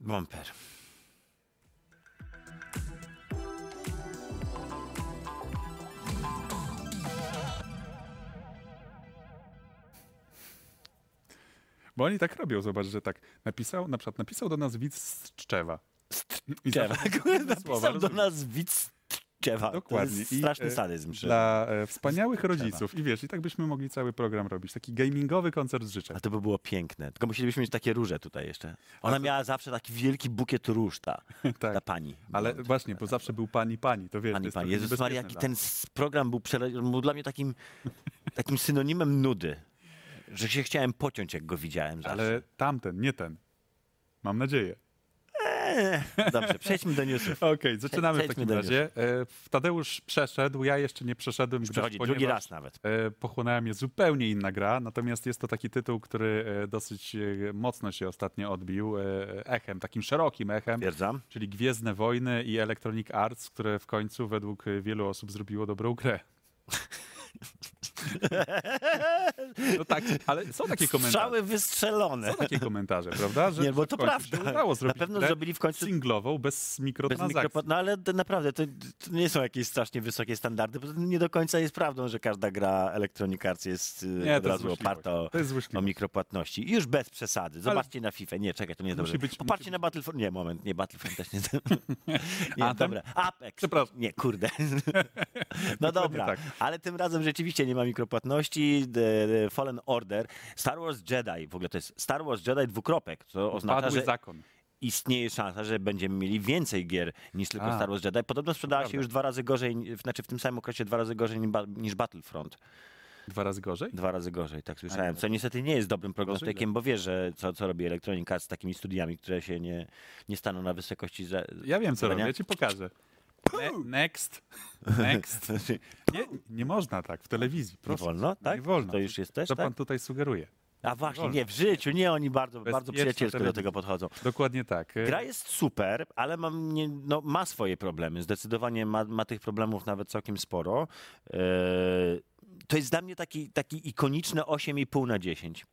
A: Bumper.
B: Bo oni tak robią, zobacz, że tak napisał, na przykład napisał do nas widz z Tczewa. I
A: Czewa.
B: zawsze słowa,
A: Napisał do nas widz Czewa.
B: Dokładnie.
A: To jest straszny
B: e,
A: sadyzm.
B: Dla e, wspaniałych rodziców. I wiesz, i tak byśmy mogli cały program robić. Taki gamingowy koncert życzeń.
A: A to by było piękne. Tylko musielibyśmy mieć takie róże tutaj jeszcze. Ona
B: to-
A: miała zawsze taki wielki bukiet róż, ta,
B: tak.
A: ta pani.
B: Ale
A: No,
B: właśnie, bo zawsze był pani, pani, to wiesz, to
A: Pani,
B: jest
A: pani. Jezus Maria, jaki ten program był, przele... był dla mnie takim, takim synonimem nudy. Że się chciałem pociąć, jak go widziałem zawsze.
B: Ale tamten, nie ten. Mam nadzieję.
A: Eee, dobrze, przejdźmy do newsów.
B: Okej, zaczynamy w
A: Przejdźmy
B: takim
A: do
B: razie. E, Tadeusz przeszedł, ja jeszcze nie przeszedłem,
A: Przechodzi drugi raz nawet.
B: e, Pochłonęła mnie zupełnie inna gra, natomiast jest to taki tytuł, który e, dosyć mocno się ostatnio odbił echem, takim szerokim echem,
A: Stwierdzam.
B: czyli Gwiezdne Wojny i Electronic Arts, które w końcu według wielu osób zrobiło dobrą grę. No tak, ale są takie komentarze.
A: Strzały wystrzelone.
B: Są takie komentarze, prawda? Że,
A: Nie, bo to prawda.
B: Udało
A: Na
B: zrobić
A: pewno
B: grę
A: zrobili w końcu
B: singlową, bez
A: bez
B: mikrotransakcji.
A: mikrofonu. No ale naprawdę, to, to nie są jakieś strasznie wysokie standardy, bo to nie do końca jest prawdą, że każda gra Electronic Arts jest y,
B: Nie,
A: od razu oparta o, o mikropłatności. I już bez przesady. Zobaczcie na FIFA. Nie, czekaj, to nie dobrze.
B: być-
A: Popatrzcie
B: musi
A: na Battlefront. Nie, moment, nie, Battlefront też nie. nie
B: Anthem?
A: dobra. Apex.
B: Przepraszam.
A: Nie, kurde. no dobra,
B: tak.
A: ale tym razem rzeczywiście nie ma mikropłatności. The, the Fallen Order. Star Wars Jedi, w ogóle to jest Star Wars Jedi dwukropek, co oznacza,
B: Padły
A: że
B: zakon.
A: istnieje szansa, że będziemy mieli więcej gier niż tylko
B: A.
A: Star Wars Jedi. Podobno sprzedała się już dwa razy gorzej, znaczy w tym samym okresie dwa razy gorzej niż Ba- niż Battlefront.
B: Dwa razy gorzej?
A: Dwa razy gorzej, tak słyszałem. Co niestety nie jest dobrym prognostykiem, bo wiesz, że co, co robi Electronic Arts z takimi studiami, które się nie, nie staną na wysokości. Za,
B: Ja wiem, co robię, ja ci pokażę. Ne next. Next. Nie, nie można tak w telewizji.
A: Nie
B: Proszę.
A: wolno, tak?
B: Nie wolno.
A: To już jest też,
B: Co
A: tak?
B: pan tutaj sugeruje?
A: A właśnie, nie, w życiu, nie, oni bardzo, bardzo przyjacielsko do tego podchodzą.
B: Dokładnie tak. E,
A: Gra jest super, ale mam nie, no, ma swoje problemy. Zdecydowanie ma, ma tych problemów nawet całkiem sporo. Eee, to jest dla mnie taki, taki ikoniczny 8,5 na 10.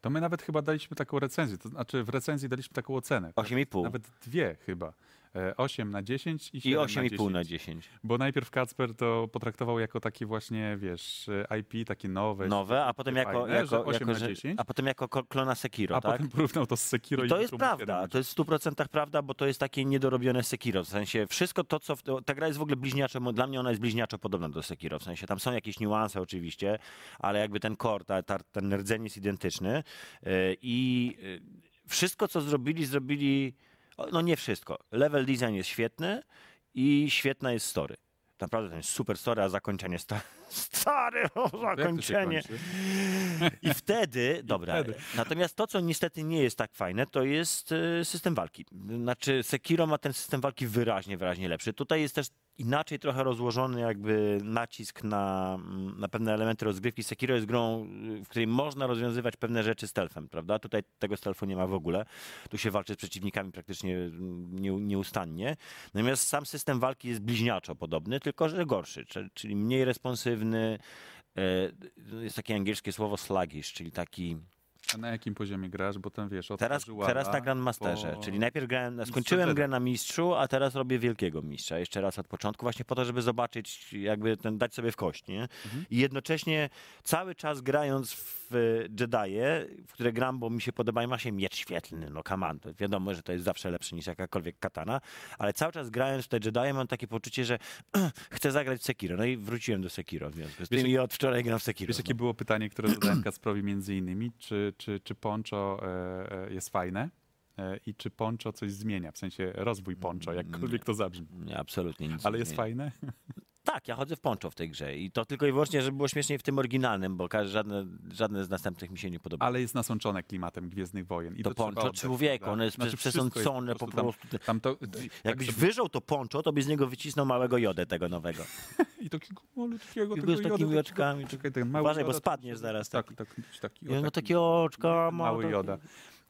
B: To my nawet chyba daliśmy taką recenzję. To znaczy w recenzji daliśmy taką ocenę.
A: 8,5.
B: Nawet dwie chyba. E, 8 na 10 i 7
A: I
B: na
A: 8,5 na
B: 10.
A: 10.
B: Bo najpierw Kacper to potraktował jako takie właśnie, wiesz, IP, takie nowe.
A: Nowe, a potem jako,
B: fajne,
A: jako,
B: 8
A: jako
B: na
A: że,
B: 10.
A: a potem jako ko- klona Sekiro,
B: A
A: tak?
B: potem porównał to z Sekiro
A: I
B: i
A: to jest
B: na
A: prawda, to jest w 100% prawda, bo to jest takie niedorobione Sekiro. W sensie wszystko to, co. W, ta gra jest w ogóle bliźniaczo, dla mnie ona jest bliźniaczo podobna do Sekiro. W sensie tam są jakieś niuanse oczywiście, ale jakby ten core, ta, ta, ten rdzeń jest identyczny. Yy, I yy, wszystko, co zrobili, zrobili. No nie wszystko. Level design jest świetny i świetna jest story. Naprawdę to jest super story, a zakończenie sta- stary, o,
B: się
A: zakończenie. I wtedy, dobra.
B: wtedy.
A: Natomiast to, co niestety nie jest tak fajne, to jest e, system walki. Znaczy, Sekiro ma ten system walki wyraźnie, wyraźnie lepszy. Tutaj jest też inaczej trochę rozłożony jakby nacisk na, mm, na pewne elementy rozgrywki. Sekiro jest grą, w której można rozwiązywać pewne rzeczy stealthem, prawda? Tutaj tego stealthu nie ma w ogóle. Tu się walczy z przeciwnikami praktycznie mm, nie, nieustannie. Natomiast sam system walki jest bliźniaczo podobny, tylko że gorszy, czy- czyli mniej responsywny. E, Jest takie angielskie słowo sluggish, czyli taki
B: A na jakim poziomie grasz? Bo tam wiesz,
A: Teraz, teraz na Grandmasterze,
B: po-
A: czyli najpierw grałem, skończyłem grę na mistrzu, a teraz robię wielkiego mistrza, jeszcze raz od początku, właśnie po to, żeby zobaczyć, jakby ten, dać sobie w kość, nie?
B: Mhm.
A: I jednocześnie cały czas grając w Jedi'e, w które gram, bo mi się podobają, ma się miecz świetlny, no to wiadomo, że to jest zawsze lepsze niż jakakolwiek katana, ale cały czas grając w te Jedi'e mam takie poczucie, że chcę zagrać w Sekiro, no i wróciłem do Sekiro w związku z
B: Wiesz,
A: tym i od wczoraj gram w Sekiro.
B: Wiesz, jakie
A: no.
B: było pytanie, które zadałem Kacprowi między innymi? Czy, czy, czy Poncho e, e, jest fajne? E, I czy Poncho coś zmienia? W sensie rozwój Poncho, jakkolwiek to zabrzmi.
A: Nie, absolutnie nic
B: Ale jest fajne?
A: Tak, ja chodzę w poncho w tej grze i to tylko i wyłącznie, żeby było śmieszniej w tym oryginalnym, bo żadne, żadne z następnych mi się nie podoba.
B: Ale jest nasączone klimatem Gwiezdnych Wojen. I
A: to
B: to,
A: poncho człowieku,
B: prawda?
A: ono jest
B: Znaczy, jest
A: po
B: tam-
A: prostu.
B: Tam to,
A: Jakbyś
B: tak
A: wyżął to poncho, to by z niego wycisnął małego jodę tego nowego.
B: sobie- I takiego malutkiego, tego
A: z takimi oczkami.
B: Czekaj, ten mały
A: Uważaj, bo spadniesz zaraz
B: Tak,
A: taki.
B: tak, taki,
A: I on ma
B: taki
A: takie oczka, ma
B: mały
A: taki-
B: joda.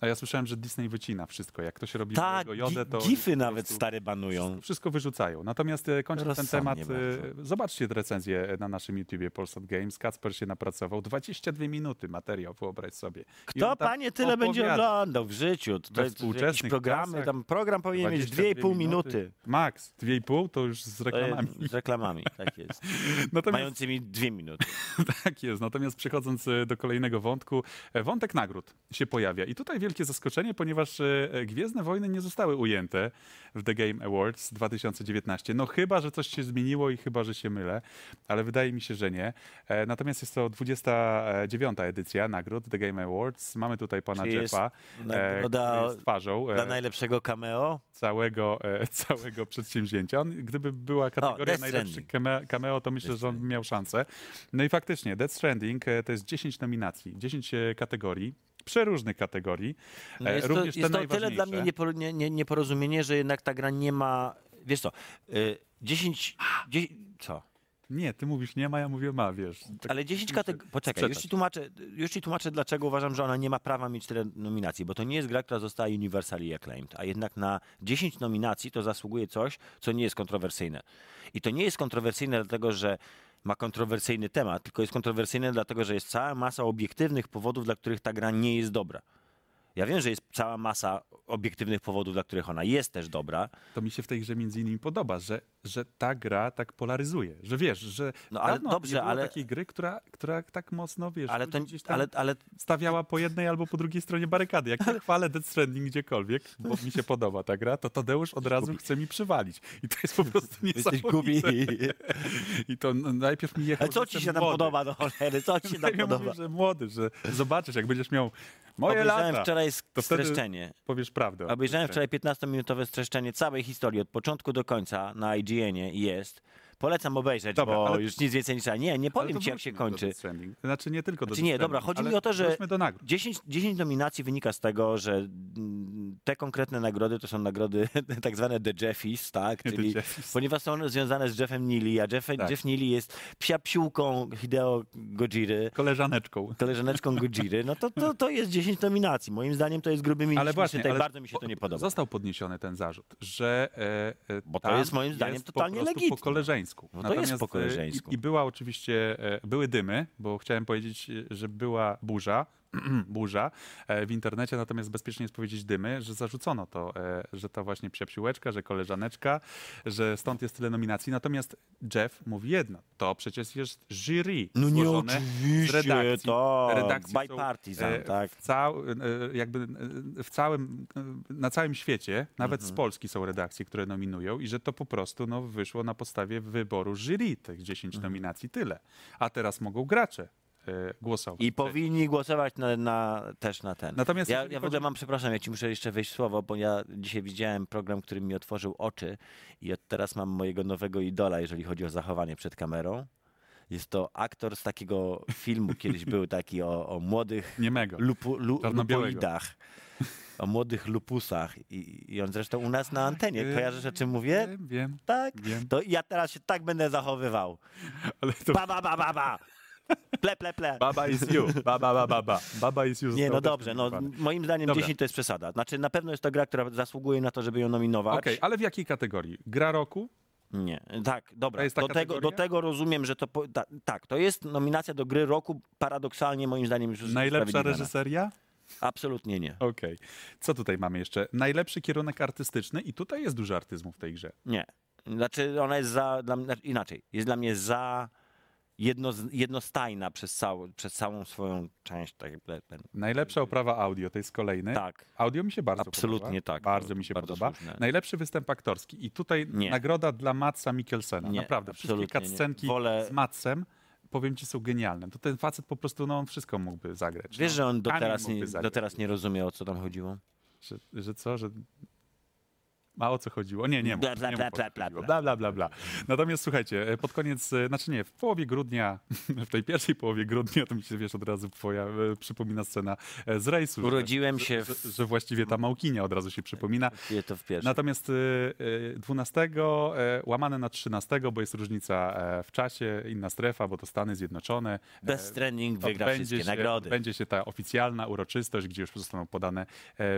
B: A ja słyszałem, że Disney wycina wszystko. Jak ktoś robi
A: Tak,
B: małego jodę, to...
A: gi- gify nawet stare banują.
B: Wszystko wyrzucają. Natomiast e, kończąc ten temat,
A: Rozsądnie
B: e, zobaczcie recenzję na naszym YouTubie Polsat Games. Kacper się napracował. 22 minuty materiał, wyobraź sobie.
A: Kto, panie, tyle będzie
B: opowiada.
A: oglądał w życiu? To jakieś
B: współczesnych
A: programy, tam program powinien mieć
B: 22
A: 2,5 minuty.
B: Max, 2,5 to już z
A: To
B: reklamami.
A: Z reklamami, tak jest.
B: Natomiast
A: Mającymi dwie minuty.
B: Tak jest. Natomiast przechodząc e, do kolejnego wątku, e, wątek nagród się pojawia. I tutaj wielkie zaskoczenie, ponieważ e, Gwiezdne Wojny nie zostały ujęte w The Game Awards 2019. No chyba, że coś się zmieniło i chyba, że się mylę, ale wydaje mi się, że nie. E, Natomiast jest to 29. edycja nagród The Game Awards. Mamy tutaj pana
A: Czyli
B: Jeffa, e,
A: nagroda
B: który jest twarzą e,
A: Dla najlepszego cameo?
B: całego, e, całego przedsięwzięcia. On, gdyby była kategoria
A: Death
B: najlepszy cameo, to myślę, że on miał szansę. No i faktycznie, Death Stranding e, to jest 10 nominacji, 10 e, kategorii, przeróżnych kategorii.
A: No
B: E,
A: jest to,
B: Również
A: jest to tyle dla mnie nie, nie, nieporozumienie, że jednak ta gra nie ma. Wiesz co, y, 10. 10 co?
B: Nie, ty mówisz nie ma, ja mówię ma, wiesz. Tak
A: Ale 10
B: muszę
A: kategorii. Poczekaj, już ci, tłumaczę, już ci tłumaczę, dlaczego uważam, że ona nie ma prawa mieć tyle nominacji, bo to nie jest gra, która została universally acclaimed, a jednak na 10 nominacji to zasługuje coś, co nie jest kontrowersyjne. I to nie jest kontrowersyjne dlatego, że ma kontrowersyjny temat, tylko jest kontrowersyjne dlatego, że jest cała masa obiektywnych powodów, dla których ta gra nie jest dobra. Ja wiem, że jest cała masa obiektywnych powodów, dla których ona jest też dobra,
B: To mi się w tej grze między innymi podoba, że, że ta gra tak polaryzuje, że wiesz, że
A: No, ale dobrze,
B: nie było
A: ale-
B: takiej gry, która, która tak mocno, wiesz,
A: ale, to,
B: gdzieś tam
A: ale, ale
B: stawiała po jednej albo po drugiej stronie barykady. Jak ja chwalę Death Stranding gdziekolwiek, bo mi się podoba ta gra, to Tadeusz od razu chce mi przywalić. I to jest po prostu
A: jesteś
B: niesamowite. I to najpierw mi jechał,
A: Ale co ci się tam
B: młody.
A: podoba do cholery? Co ci się tam
B: Ja
A: podoba?
B: mówię, że młody, że zobaczysz, jak będziesz miał moje
A: Obejrzałem
B: lata,
A: wczoraj streszczenie.
B: powiesz prawdę.
A: Obejrzałem wczoraj 15-minutowe streszczenie całej historii od początku do końca na IGN-ie i jest. Polecam obejrzeć,
B: Dobra,
A: bo
B: ale-
A: już nic więcej niż... Nie, nie
B: Ale
A: powiem
B: to
A: ci, jak się
B: wróćmy do
A: kończy.
B: Death Stranding. Znaczy nie tylko do
A: Znaczy
B: Death
A: nie, dobra,
B: Stranding,
A: chodzi
B: ale
A: mi o to, że
B: wróćmy do nagród.
A: 10, 10 nominacji wynika z tego, że mm, te konkretne nagrody to są nagrody tak zwane The Jeffies, tak?
B: The
A: Czyli
B: Jeffies.
A: ponieważ są one związane z Jeffem Neely, a Jeff,
B: Tak.
A: Jeff Neely jest psia psiółką Hideo Gojiry,
B: Koleżaneczką.
A: koleżaneczką Gojiry, no to, to, to jest 10 nominacji. Moim zdaniem to jest gruby minus.
B: Ale właśnie,
A: tutaj
B: ale
A: bardzo mi się to nie podoba.
B: Został podniesiony ten zarzut, że e, e,
A: Bo to
B: tam
A: jest moim zdaniem
B: jest
A: totalnie
B: po prostu
A: legitne.
B: po koleżeńsku.
A: No to jest po
B: e,
A: koleżeńsku.
B: I, I była oczywiście, e, były dymy, bo chciałem powiedzieć, e, że była burza, burza e, w internecie, natomiast bezpiecznie jest powiedzieć dymy, że zarzucono to, e, że to właśnie psia że koleżaneczka, że stąd jest tyle nominacji. Natomiast Jeff mówi jedno, to przecież jest jury
A: No nie oczywiście,
B: z redakcji.
A: tak,
B: redakcji
A: bipartisan,
B: e,
A: tak.
B: W, cał, jakby w całym, na całym świecie, nawet
A: Mhm.
B: z Polski są redakcje, które nominują i że to po prostu no, wyszło na podstawie wyboru jury, tych 10
A: Mhm.
B: nominacji, tyle. A teraz mogą gracze głosować.
A: I powinni głosować na, na, też na ten.
B: Natomiast
A: ja, ja w ogóle mam, przepraszam, ja ci muszę jeszcze wejść słowo, bo ja dzisiaj widziałem program, który mi otworzył oczy i od teraz mam mojego nowego idola, jeżeli chodzi o zachowanie przed kamerą. Jest to aktor z takiego filmu, kiedyś był taki o, o młodych
B: Niemego.
A: lupu, lu, lupoidach. O młodych lupusach. I, I on zresztą u nas na antenie. Kojarzysz, o czym mówię?
B: Wiem, wiem,
A: Tak?
B: wiem.
A: To ja teraz się tak będę zachowywał.
B: Ale to
A: Ba, ba, ba, ba, ba. Ple, ple, ple.
B: baba is you. Baba, baba, baba. Baba is you.
A: Nie, no dobrze, no moim zdaniem
B: Dobra.
A: 10 to jest przesada. Znaczy na pewno jest to gra, która zasługuje na to, żeby ją nominować.
B: Okej, ale w jakiej kategorii? Gra roku?
A: Nie, tak, dobra. Do, tego, do tego rozumiem, że to. Po, ta, tak, to jest nominacja do gry roku, paradoksalnie moim zdaniem już
B: Najlepsza reżyseria?
A: Absolutnie nie.
B: Okej. Co tutaj mamy jeszcze? Najlepszy kierunek artystyczny i tutaj jest dużo artyzmu w tej grze.
A: Nie. Znaczy ona jest za. Dla, znaczy inaczej. Jest dla mnie za jedno, jednostajna przez, całą przez całą swoją część. Tak, ten,
B: Najlepsza oprawa audio to jest kolejny.
A: tak.
B: Audio mi się bardzo
A: Absolutnie
B: podoba.
A: tak.
B: Bardzo mi się
A: Bardzo
B: podoba.
A: słuszne.
B: Najlepszy występ aktorski. I tutaj
A: Nie.
B: nagroda dla Matsa Mikkelsena.
A: Nie,
B: Naprawdę. Wszystkie cutscenki
A: Wolę-
B: z Matsem powiem ci, są genialne. To ten facet po prostu, no on wszystko mógłby zagrać.
A: Wiesz,
B: no.
A: że on do teraz, nie, do teraz nie rozumie, o co tam chodziło?
B: Że, że co, że... A o co chodziło? Nie, nie.
A: Bla, bla,
B: nie
A: bla, bla, bla, bla.
B: bla, bla, bla. Natomiast słuchajcie, e, pod koniec, e, znaczy nie, w połowie grudnia, w tej pierwszej połowie grudnia, to mi się, wiesz, od razu twoja, e, przypomina scena z rejsu. że-
A: Urodziłem
B: że,
A: się
B: Że,
A: w-
B: że właściwie ta małkinia od razu się przypomina.
A: To w pierwszym.
B: Natomiast y, y, 12 e, łamane na 13, bo jest różnica w czasie, inna strefa, bo to Stany Zjednoczone.
A: Death Stranding wygra wszystkie
B: się,
A: nagrody.
B: Będzie się ta oficjalna uroczystość, gdzie już zostaną podane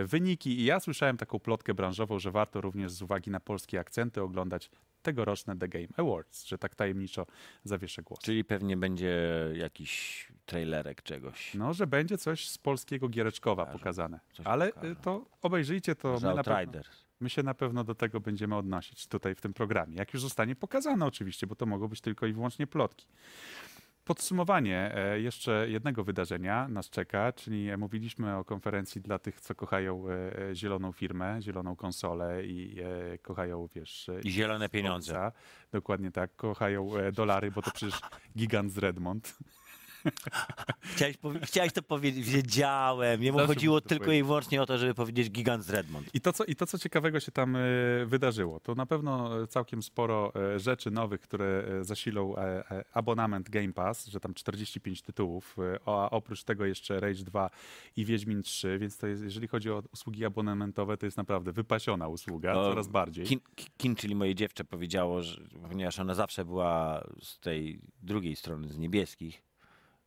B: wyniki. I ja słyszałem taką plotkę branżową, że warto również z uwagi na polskie akcenty oglądać tegoroczne The Game Awards, że tak tajemniczo zawieszę głos.
A: Czyli pewnie będzie jakiś trailerek czegoś.
B: No, że będzie coś z polskiego Giereczkowa
A: Pokażą.
B: pokazane. Ale y, to obejrzyjcie, to my na, pewno, my się na pewno do tego będziemy odnosić tutaj w tym programie. Jak już zostanie pokazane oczywiście, bo to mogą być tylko i wyłącznie plotki. Podsumowanie e, jeszcze jednego wydarzenia nas czeka, czyli mówiliśmy o konferencji dla tych, co kochają e, e, zieloną firmę, zieloną konsolę i kochają, wiesz...
A: I zielone pieniądze.
B: Dokładnie tak, kochają dolary, bo to przecież gigant z Redmond.
A: Chciałeś, chciałeś to powiedzieć, wiedziałem. Jemu
B: Zawsze
A: chodziło tylko i wyłącznie o to, żeby powiedzieć gigant z Redmond.
B: I to, co, I to, co ciekawego się tam e, wydarzyło, to na pewno e, całkiem sporo e, rzeczy nowych, które zasilą abonament Game Pass, że tam 45 tytułów, a oprócz tego jeszcze Rage 2 i Wiedźmin 3, więc to jest, jeżeli chodzi o usługi abonamentowe, to jest naprawdę wypasiona usługa,
A: O,
B: coraz bardziej.
A: Kin, Kin, czyli moje dziewczę, powiedziało, że ponieważ ona zawsze była z tej drugiej strony, z niebieskich,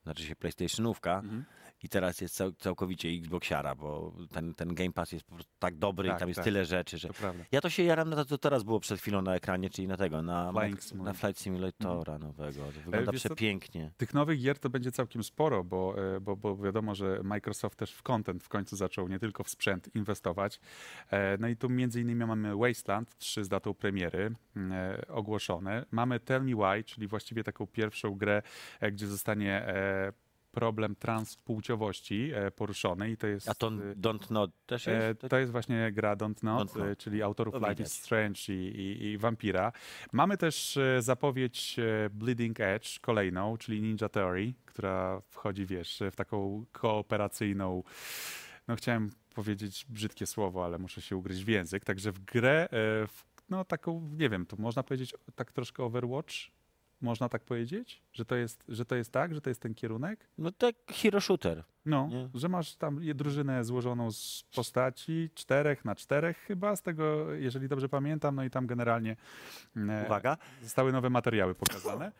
A: znaczy się PlayStationówka,
B: Mhm.
A: I teraz jest cał, całkowicie Xboxiara, bo ten, ten Game Pass jest po prostu tak dobry
B: Tak,
A: i tam jest
B: tak.
A: tyle rzeczy, że
B: To.
A: Ja to się jaram na to, co teraz było przed chwilą na ekranie, czyli na tego, na,
B: Flying Simulator.
A: na Flight Simulatora nowego. To wygląda
B: wiesz co?
A: przepięknie.
B: Tych nowych gier to będzie całkiem sporo, bo, e, bo, bo wiadomo, że Microsoft też w content w końcu zaczął nie tylko w sprzęt inwestować. E, No i tu między innymi mamy Wasteland 3 z datą premiery e, ogłoszone. Mamy Tell Me Why, czyli właściwie taką pierwszą grę, e, gdzie zostanie e, problem transpłciowości e, poruszony i to jest...
A: A to
B: e,
A: Don't Know też
B: E,
A: jest?
B: to jest właśnie gra Don't Not,
A: Don't
B: czyli autorów
A: To
B: Life is Strange i, i, i Vampira. Mamy też zapowiedź Bleeding Edge, kolejną, czyli Ninja Theory, która wchodzi, wiesz, w taką kooperacyjną, no chciałem powiedzieć brzydkie słowo, ale muszę się ugryźć w język, także w grę, w, no taką, nie wiem, to można powiedzieć tak troszkę Overwatch, można tak powiedzieć, że to jest, że to jest tak, że to jest ten kierunek?
A: No tak hero shooter.
B: No,
A: Nie?
B: że masz tam drużynę złożoną z postaci czterech na czterech chyba, z tego, jeżeli dobrze pamiętam, no i tam generalnie e,
A: Uwaga,
B: zostały nowe materiały pokazane.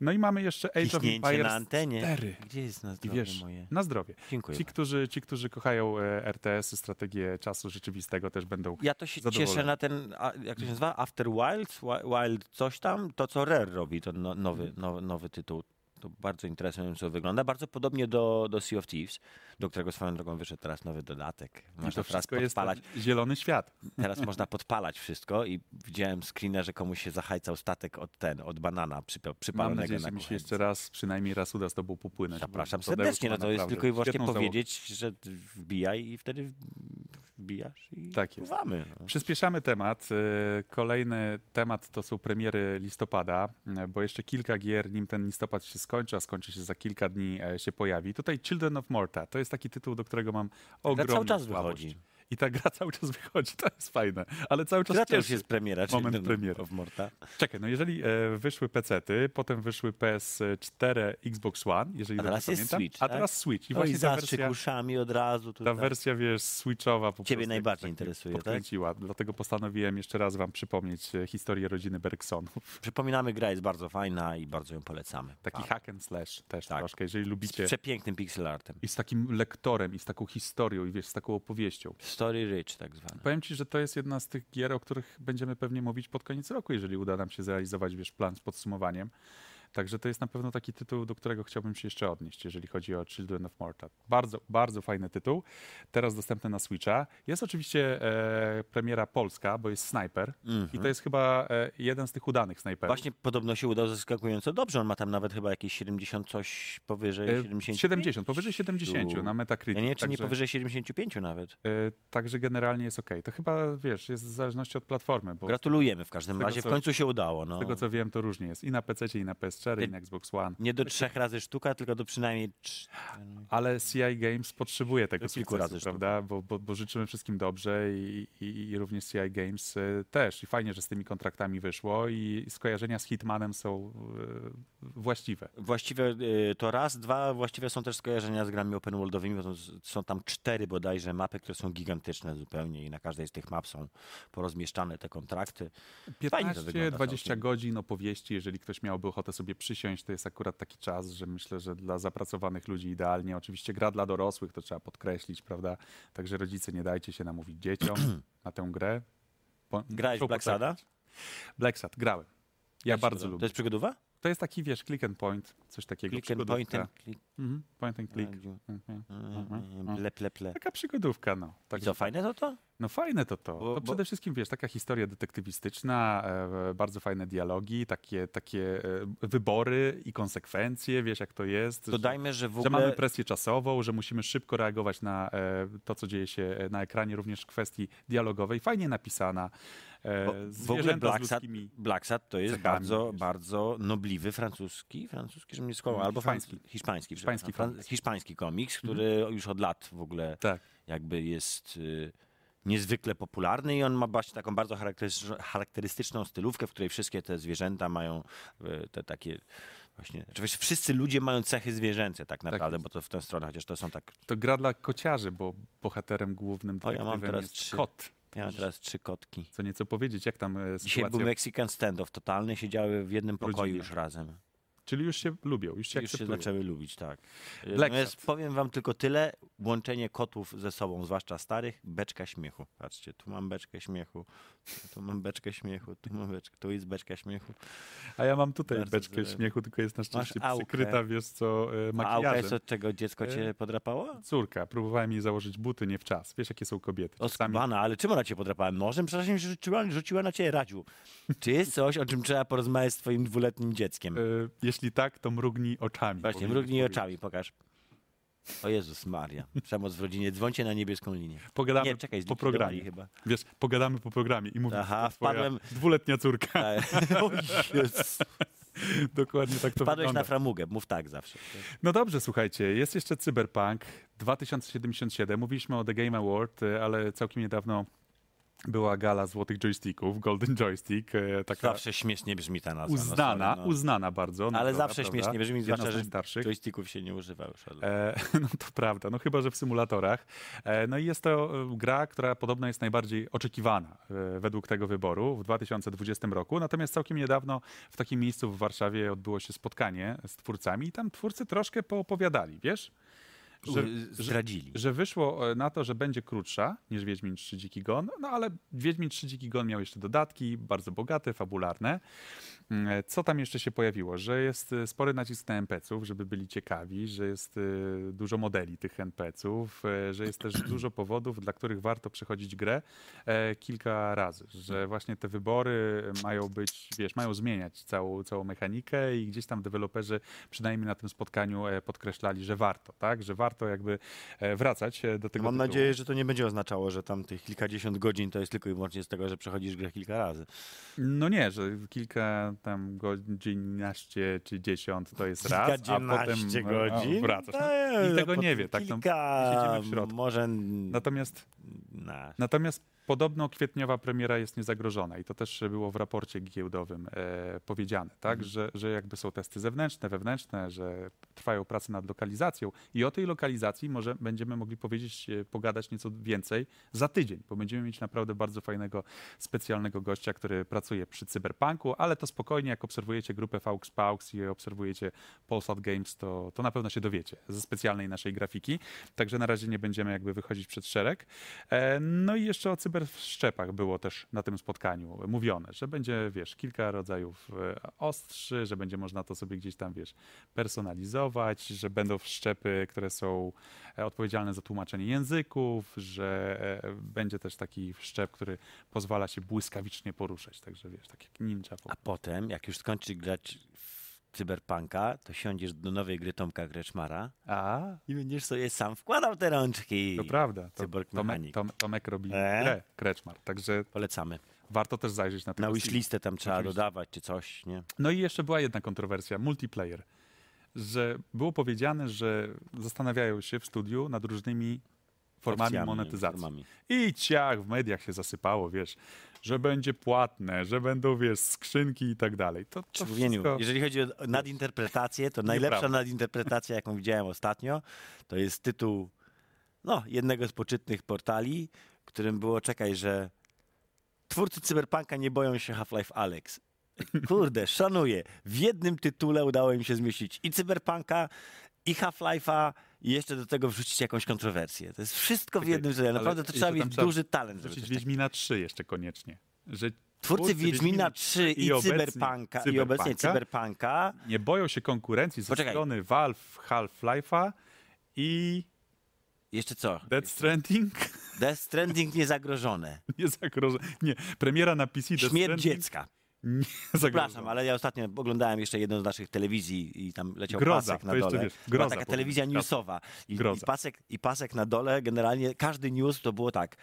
B: No i mamy jeszcze Age of
A: ciśnięcie
B: Empires
A: na antenie.
B: 4.
A: Gdzie jest na zdrowie
B: wiesz,
A: moje?
B: na zdrowie.
A: Dziękuję.
B: Ci którzy, ci, którzy kochają e, RTS, strategię czasu rzeczywistego też będą
A: Ja to się
B: zadowolony.
A: cieszę na ten, jak to się nazywa? After Wild? Wi- Wild coś tam? To, co Rare robi, to no, nowy, nowy, nowy tytuł. To bardzo interesująco wygląda. Bardzo podobnie do, do Sea of Thieves, do którego swoją drogą wyszedł teraz nowy dodatek. Można
B: to
A: teraz podpalać.
B: zielony świat.
A: Teraz można podpalać wszystko i widziałem screena, że komuś się zahajcał statek od ten, od banana przypa-
B: Mam
A: przypalonego
B: nadzieję,
A: na
B: że mi się jeszcze raz, przynajmniej raz uda z tobą popłynąć.
A: Zapraszam serdecznie, no to jest tylko i
B: załogę.
A: powiedzieć, że wbijaj i wtedy wbijasz i
B: Tak jest.
A: pływamy. No.
B: Przyspieszamy temat. E, Kolejny temat to są premiery listopada, e, bo jeszcze kilka gier, nim ten listopad się skończy, a skończy się za kilka dni, e, się pojawi. Tutaj Children of Morta to jest taki tytuł, do którego mam ogromną
A: cały czas
B: słabość.
A: wychodzi.
B: I ta gra cały czas wychodzi, to jest fajne, ale cały czas
A: Która to już jest premiera?
B: Moment premiery.
A: Of Morta.
B: Czekaj, no jeżeli e, wyszły PC-ty, potem wyszły PS4, Xbox One, jeżeli
A: A teraz jest
B: pamiętam,
A: Switch,
B: a
A: tak?
B: teraz Switch. I
A: I
B: właśnie ta
A: zastrzyk
B: wersja,
A: uszami od razu.
B: ta wersja, wiesz, switchowa po
A: Ciebie
B: prostu
A: najbardziej
B: tak
A: interesuje, tak?
B: podkręciła. Dlatego postanowiłem jeszcze raz wam przypomnieć e, historię rodziny Bergsonów.
A: Przypominamy, gra jest bardzo fajna i bardzo ją polecamy.
B: Taki
A: A,
B: hack and slash też
A: Tak.
B: troszkę, jeżeli
A: Z
B: lubicie.
A: przepięknym pixel artem.
B: I z takim lektorem, i z taką historią, i wiesz, z taką opowieścią.
A: Story rich tak zwane.
B: Powiem ci, że to jest jedna z tych gier, o których będziemy pewnie mówić pod koniec roku, jeżeli uda nam się zrealizować, wiesz, plan z podsumowaniem. Także to jest na pewno taki tytuł, do którego chciałbym się jeszcze odnieść, jeżeli chodzi o Children of Morta. Bardzo, bardzo fajny tytuł. Teraz dostępny na Switcha. Jest oczywiście e, premiera polska, bo jest Sniper. I to jest chyba e, jeden z tych udanych snajperów.
A: Właśnie podobno się udał zaskakująco dobrze. On ma tam nawet chyba jakieś 70 coś powyżej
B: E,
A: 70.
B: 70, powyżej 70 na Metacritic.
A: Ja nie czy nie
B: także-
A: powyżej 75 nawet.
B: E, Także generalnie jest ok. To chyba, wiesz, jest w zależności od platformy,
A: Gratulujemy w każdym
B: z tego,
A: razie. W końcu się udało. No.
B: z tego co wiem, to różnie jest. I na PC, i na PS4, i
A: Ty-
B: na Xbox One.
A: Nie do trzech razy sztuka, tylko do przynajmniej trz...
B: Ale CI Games potrzebuje tego
A: Do kilku razy
B: prawda? Bo, bo, bo życzymy wszystkim dobrze i, i, i również CI Games e, też. I fajnie, że z tymi kontraktami wyszło i skojarzenia z Hitmanem są e, właściwe.
A: Właściwie y, to raz, dwa, właściwie są też skojarzenia z grami open worldowymi, bo są tam cztery bodajże mapy, które są gigantyczne zupełnie i na każdej z tych map są porozmieszczane te kontrakty. Fajnie to wygląda
B: 15-20
A: całkiem.
B: godzin opowieści, jeżeli ktoś miałby ochotę sobie przysiąść, to jest akurat taki czas, że myślę, że dla zapracowanych ludzi idealnie. Oczywiście gra dla dorosłych, to trzeba podkreślić, prawda? Także rodzice, nie dajcie się namówić dzieciom na tę grę. Po,
A: Grałeś w Black Sada?
B: Black Sad, grałem. Ja bardzo lubię.
A: To jest przygodowa?
B: To jest taki, wiesz, click and point, coś takiego.
A: Click and point and click.
B: Mhm, point and click.
A: Radziu.
B: Mhm.
A: Ple, ple, ple.
B: Taka przygodówka, no.
A: I
B: Tak,
A: co, fajne to to?
B: no fajne to to. To
A: bo-
B: przede wszystkim, wiesz, taka historia detektywistyczna, e, bardzo fajne dialogi, takie, takie e, wybory i konsekwencje, wiesz jak to jest.
A: Dodajmy, że w
B: że
A: ogóle...
B: mamy presję czasową, że musimy szybko reagować na e, to, co dzieje się e, na ekranie, również w kwestii dialogowej. Fajnie napisana. E,
A: w ogóle
B: zwierzęta z
A: Black Sad,
B: ludzkimi...
A: Black Sad to jest
B: cechami,
A: bardzo,
B: wiesz.
A: bardzo nobliwy francuski, francuski, że mnie skłamał,
B: Mm,
A: albo
B: hiszpański.
A: hiszpański,
B: Hiszpański
A: fran-
B: komiks.
A: hiszpański komiks, który już od lat w ogóle
B: Tak.
A: jakby jest y, niezwykle popularny i on ma właśnie taką bardzo charakterystyczną, charakterystyczną stylówkę, w której wszystkie te zwierzęta mają y, te takie właśnie, oczywiście wszyscy ludzie mają cechy zwierzęce tak naprawdę,
B: jest.
A: bo to w tę stronę, chociaż to są tak,
B: To gra dla kociarzy, bo bohaterem głównym
A: O, ja mam teraz
B: jest
A: trzy.
B: kot.
A: ja mam teraz trzy kotki.
B: Co nieco powiedzieć, jak tam e,
A: Dzisiaj
B: sytuacja...
A: był Mexican standoff totalny, siedziały w jednym pokoju
B: Rodzinne.
A: już razem.
B: Czyli już się lubią, już się
A: Już się
B: akceptują.
A: zaczęły lubić, tak. Natomiast powiem wam tylko tyle, łączenie kotów ze sobą, zwłaszcza starych, beczka śmiechu. Patrzcie, tu mam beczkę śmiechu, tu mam beczkę śmiechu, tu mam beczkę, tu jest beczka śmiechu.
B: A ja mam tutaj
A: Bardzo
B: beczkę śmiechu, tylko jest na szczęście
A: aukę.
B: przykryta, wiesz co, e,
A: A auka
B: makijażem.
A: jest od czego dziecko cię
B: E,
A: podrapało?
B: Córka, próbowałem jej założyć buty nie w czas. Wiesz, jakie są kobiety. Czasami
A: Oskubana, ale czym ona cię podrapała? Nożem? Przepraszam, że rzuciła, rzuciła na ciebie radziu. Czy jest coś, o czym trzeba porozmawiać z twoim dwuletnim dzieckiem?
B: e, jeśli tak, to mrugnij oczami.
A: Właśnie, mrugnij
B: powiedzieć.
A: oczami, pokaż. O Jezus Maria, przemoc w rodzinie, dzwońcie na niebieską linię.
B: Pogadamy
A: Nie, czekaj,
B: po programie.
A: chyba.
B: Wiesz, pogadamy po programie i mówisz,
A: Aha, wpadłem-
B: dwuletnia córka.
A: Tak. O Jezus.
B: Dokładnie tak to
A: Wpadłeś
B: wygląda.
A: na framugę, mów tak zawsze.
B: No dobrze, słuchajcie, jest jeszcze Cyberpunk 2077. Mówiliśmy o The Game Award, e, ale całkiem niedawno była gala złotych joysticków, Golden Joystick, e, taka
A: Zawsze śmiesznie brzmi ta nazwa.
B: uznana,
A: no, sorry, no.
B: uznana bardzo.
A: Ale
B: nagroda,
A: zawsze
B: prawda?
A: śmiesznie brzmi, zwłaszcza, że
B: najstarszych.
A: joysticków się nie używa już. lat.
B: E, no to prawda, no chyba, że w symulatorach. E, no i jest to e, gra, która podobno jest najbardziej oczekiwana e, według tego wyboru w 2020 roku. Natomiast całkiem niedawno w takim miejscu w Warszawie odbyło się spotkanie z twórcami i tam twórcy troszkę poopowiadali, wiesz? Że-
A: zdradzili.
B: że wyszło e, na to, że będzie krótsza niż Wiedźmin 3 Dziki Gon, no ale Wiedźmin 3 Dziki Gon miał jeszcze dodatki, bardzo bogate, fabularne. Mm, e, Co tam jeszcze się pojawiło? Że jest e, spory nacisk na NPC-ów, żeby byli ciekawi, że jest dużo modeli tych NPC-ów, że jest też dużo powodów, dla których warto przechodzić grę kilka razy, że właśnie te wybory mają być, wiesz, mają zmieniać całą, całą mechanikę i gdzieś tam deweloperzy przynajmniej na tym spotkaniu podkreślali, że warto, tak, że warto jakby e, wracać e, do tego
A: Mam
B: tytułu.
A: nadzieję, że to nie będzie oznaczało, że tam tych kilkadziesiąt godzin to jest tylko i wyłącznie z tego, że przechodzisz grę kilka razy.
B: No nie, że kilka tam godzin, naście czy dziesiąt to jest raz, a potem e,
A: godzin.
B: wracasz. No,
A: Eee,
B: I tego nie wie, tak, no,
A: kilka,
B: siedzimy w środku.
A: Może...
B: Natomiast
A: Na.
B: Natomiast podobno kwietniowa premiera jest niezagrożona i to też było w raporcie giełdowym e, powiedziane, tak,
A: Mhm.
B: że, że jakby są testy zewnętrzne, wewnętrzne, że trwają prace nad lokalizacją i o tej lokalizacji może będziemy mogli powiedzieć, e, pogadać nieco więcej za tydzień, bo będziemy mieć naprawdę bardzo fajnego, specjalnego gościa, który pracuje przy Cyberpunku, ale to spokojnie, jak obserwujecie grupę Faux Paux i obserwujecie Polsat Games, to, to na pewno się dowiecie ze specjalnej naszej grafiki, także na razie nie będziemy jakby wychodzić przed szereg. E, No i jeszcze o cyberszczepach było też na tym spotkaniu mówione, że będzie, wiesz, kilka rodzajów e, ostrzy, że będzie można to sobie gdzieś tam, wiesz, personalizować, że będą wszczepy, które są e, odpowiedzialne za tłumaczenie języków, że e, będzie też taki wszczep, który pozwala się błyskawicznie poruszać, także wiesz, tak jak ninja. po
A: A potem, jak już skończysz grać w Cyberpunka, to siądziesz do nowej gry Tomka Greczmara
B: A,
A: i będziesz sobie sam wkładał te rączki.
B: to prawda. To,
A: Cyborg
B: Tomek. Tom, Tomek robi
A: E?
B: grę, Kreczmar, także
A: Polecamy.
B: warto też zajrzeć na, tego
A: Na wishlistę tam trzeba
B: Oczywiście.
A: dodawać, czy coś, nie?
B: No i jeszcze była jedna kontrowersja, multiplayer. Że było powiedziane, że zastanawiają się w studiu nad różnymi formami
A: Opcjami,
B: monetyzacji.
A: formami.
B: I ciach, w mediach się zasypało, wiesz, że będzie płatne, że będą, wiesz, skrzynki i tak dalej. To, to
A: Człowieniu,
B: wszystko...
A: jeżeli chodzi o nadinterpretację, to najlepsza
B: Nieprawda.
A: nadinterpretacja, jaką widziałem ostatnio, to jest tytuł no, jednego z poczytnych portali, którym było, czekaj, że twórcy Cyberpunka nie boją się Half-Life Alex. Kurde, szanuję. W jednym tytule udało im się zmieścić i Cyberpunka, i Half-Life'a, i jeszcze do tego wrzucić jakąś kontrowersję. To jest wszystko w jednym
B: ale
A: Naprawdę to trzeba mieć duży talent.
B: Wrzucić Wiedźmina 3 jeszcze koniecznie. Że
A: Twórcy Wiedźmina 3 i,
B: i obecnie
A: Cyberpunka, i obecnie
B: Cyberpunka
A: Cyberpunka
B: nie boją się konkurencji ze
A: Poczekaj.
B: strony Valve, Half-Life'a i
A: jeszcze co?
B: Dead Stranding
A: Death Stranding niezagrożone.
B: nie zagroża. Nie, premiera na PC Death
A: Śmierć
B: Stranding
A: dziecka.
B: Nie
A: Przepraszam, ale ja ostatnio oglądałem jeszcze jedną z naszych telewizji i tam leciał
B: Groza,
A: pasek na dole.
B: wiesz,
A: Była
B: groza
A: taka telewizja newsowa. I, i,
B: Groza.
A: pasek, I pasek na dole, generalnie każdy news to było tak.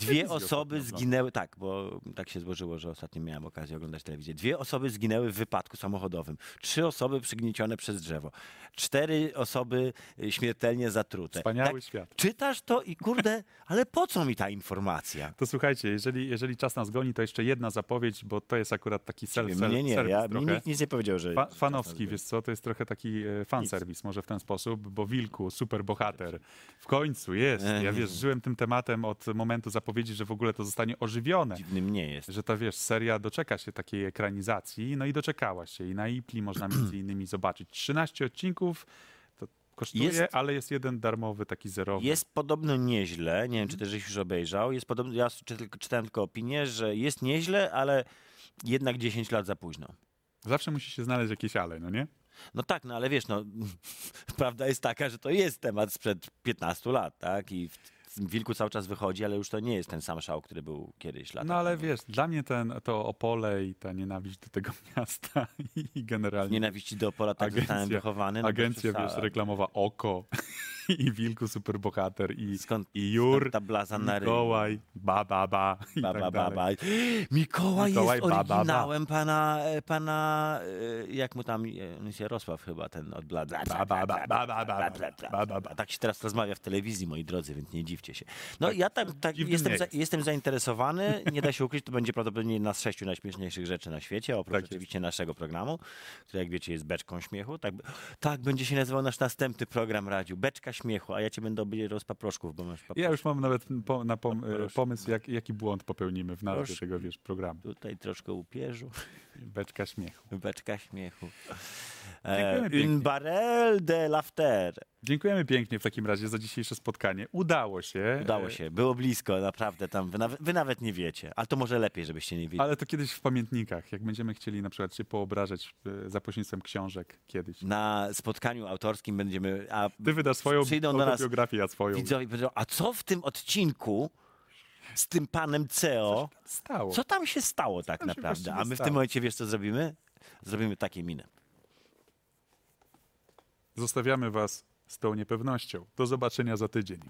A: Dwie osoby
B: ostatnio
A: zginęły, tak, bo tak się złożyło, że ostatnio miałem okazję oglądać telewizję. Dwie osoby zginęły w wypadku samochodowym. Trzy osoby przygniecione przez drzewo. Cztery osoby y, śmiertelnie zatrute.
B: Wspaniały
A: Tak,
B: świat.
A: czytasz to i kurde, ale po co mi ta informacja?
B: To słuchajcie, jeżeli, jeżeli czas nas goni, to jeszcze jedna zapowiedź, bo to jest akurat taki self
A: Nie, nie,
B: service
A: ja,
B: trochę.
A: nikt nic nie powiedział, że...
B: Fa fanowski, wiesz co, to jest trochę taki e, fanserwis może w ten sposób, bo Wilku, super bohater, w końcu jest. Ja wiesz, żyłem tym tematem od momentu zapowiedzi, że w ogóle to zostanie ożywione.
A: Dziwnym nie jest.
B: Że ta, wiesz, seria doczeka się takiej ekranizacji, no i doczekała się. I na Ipli można między innymi zobaczyć 13 odcinków, to kosztuje,
A: Jest-
B: ale jest jeden darmowy, taki zerowy.
A: Jest podobno nieźle. Nie wiem, czy też już obejrzał. Jest podobno, ja czytałem tylko opinię, że jest nieźle, ale jednak 10 lat za późno.
B: Zawsze musi się znaleźć jakieś ale, no nie?
A: No tak, no ale wiesz, no prawda jest taka, że to jest temat sprzed 15 lat, tak? I Wilku cały czas wychodzi, ale już to nie jest ten sam szał, który był kiedyś lata
B: No ale
A: temu.
B: wiesz, dla mnie ten, to Opole i ta nienawiść do tego miasta i
A: Z
B: generalnie
A: nienawiści do Opola tak
B: Agencja-
A: zostałem wychowany. No
B: agencja, wiesz, reklamowa Oko i Wilku Superbohater i,
A: Skąd,
B: i Jur,
A: skąd ta blaza na?
B: Mikołaj, ba, ba, ba i
A: Ba,
B: tak
A: ba, ba, ba. Mikołaj,
B: Mikołaj,
A: jest
B: ba, ba, ba.
A: oryginałem pana, e, pana, e, jak mu tam, e, jest Jarosław chyba, ten od bla, bla,
B: Ba, ba, ba, ba, ba, ba, ba, ba, ba.
A: A tak się teraz rozmawia w telewizji, moi drodzy, więc nie dziwcie się. No ja tak, tak jestem, za,
B: jest.
A: jestem zainteresowany, nie da się ukryć, to będzie prawdopodobnie jedna z sześciu najśmieszniejszych rzeczy na świecie, oprócz
B: Tak jest.
A: oczywiście naszego programu, który jak wiecie jest beczką śmiechu. Tak, tak będzie się nazywał nasz następny program Radziu, beczka śmiechu, a ja cię będę obijał z paproszków, bo masz paproszki.
B: Ja już mam nawet po, na pom, pomysł, jak, jaki błąd popełnimy w nazwie
A: Proszę.
B: tego, wiesz, programu.
A: Tutaj troszkę upierzu.
B: Beczka śmiechu.
A: Beczka śmiechu. E,
B: Dziękujemy pięknie.
A: une barrel de laughter.
B: Dziękujemy pięknie w takim razie za dzisiejsze spotkanie. Udało się.
A: Udało się, było blisko, naprawdę tam. Wy nawet, wy nawet nie wiecie, ale to może lepiej, żebyście nie wiedzieli.
B: Ale to kiedyś w pamiętnikach, jak będziemy chcieli na przykład się poobrażać e, za pośrednictwem książek kiedyś.
A: Na spotkaniu autorskim będziemy. A
B: Ty wydasz swoją
A: przyjdą do nas
B: autobiografię, ja swoją.
A: widzowie powiedzą, a co w tym odcinku z tym panem CEO?
B: Stało.
A: Co tam się stało tak
B: tam
A: naprawdę? A my w tym momencie wiesz, co zrobimy? Zrobimy takie miny.
B: Zostawiamy was z tą niepewnością. Do zobaczenia za tydzień.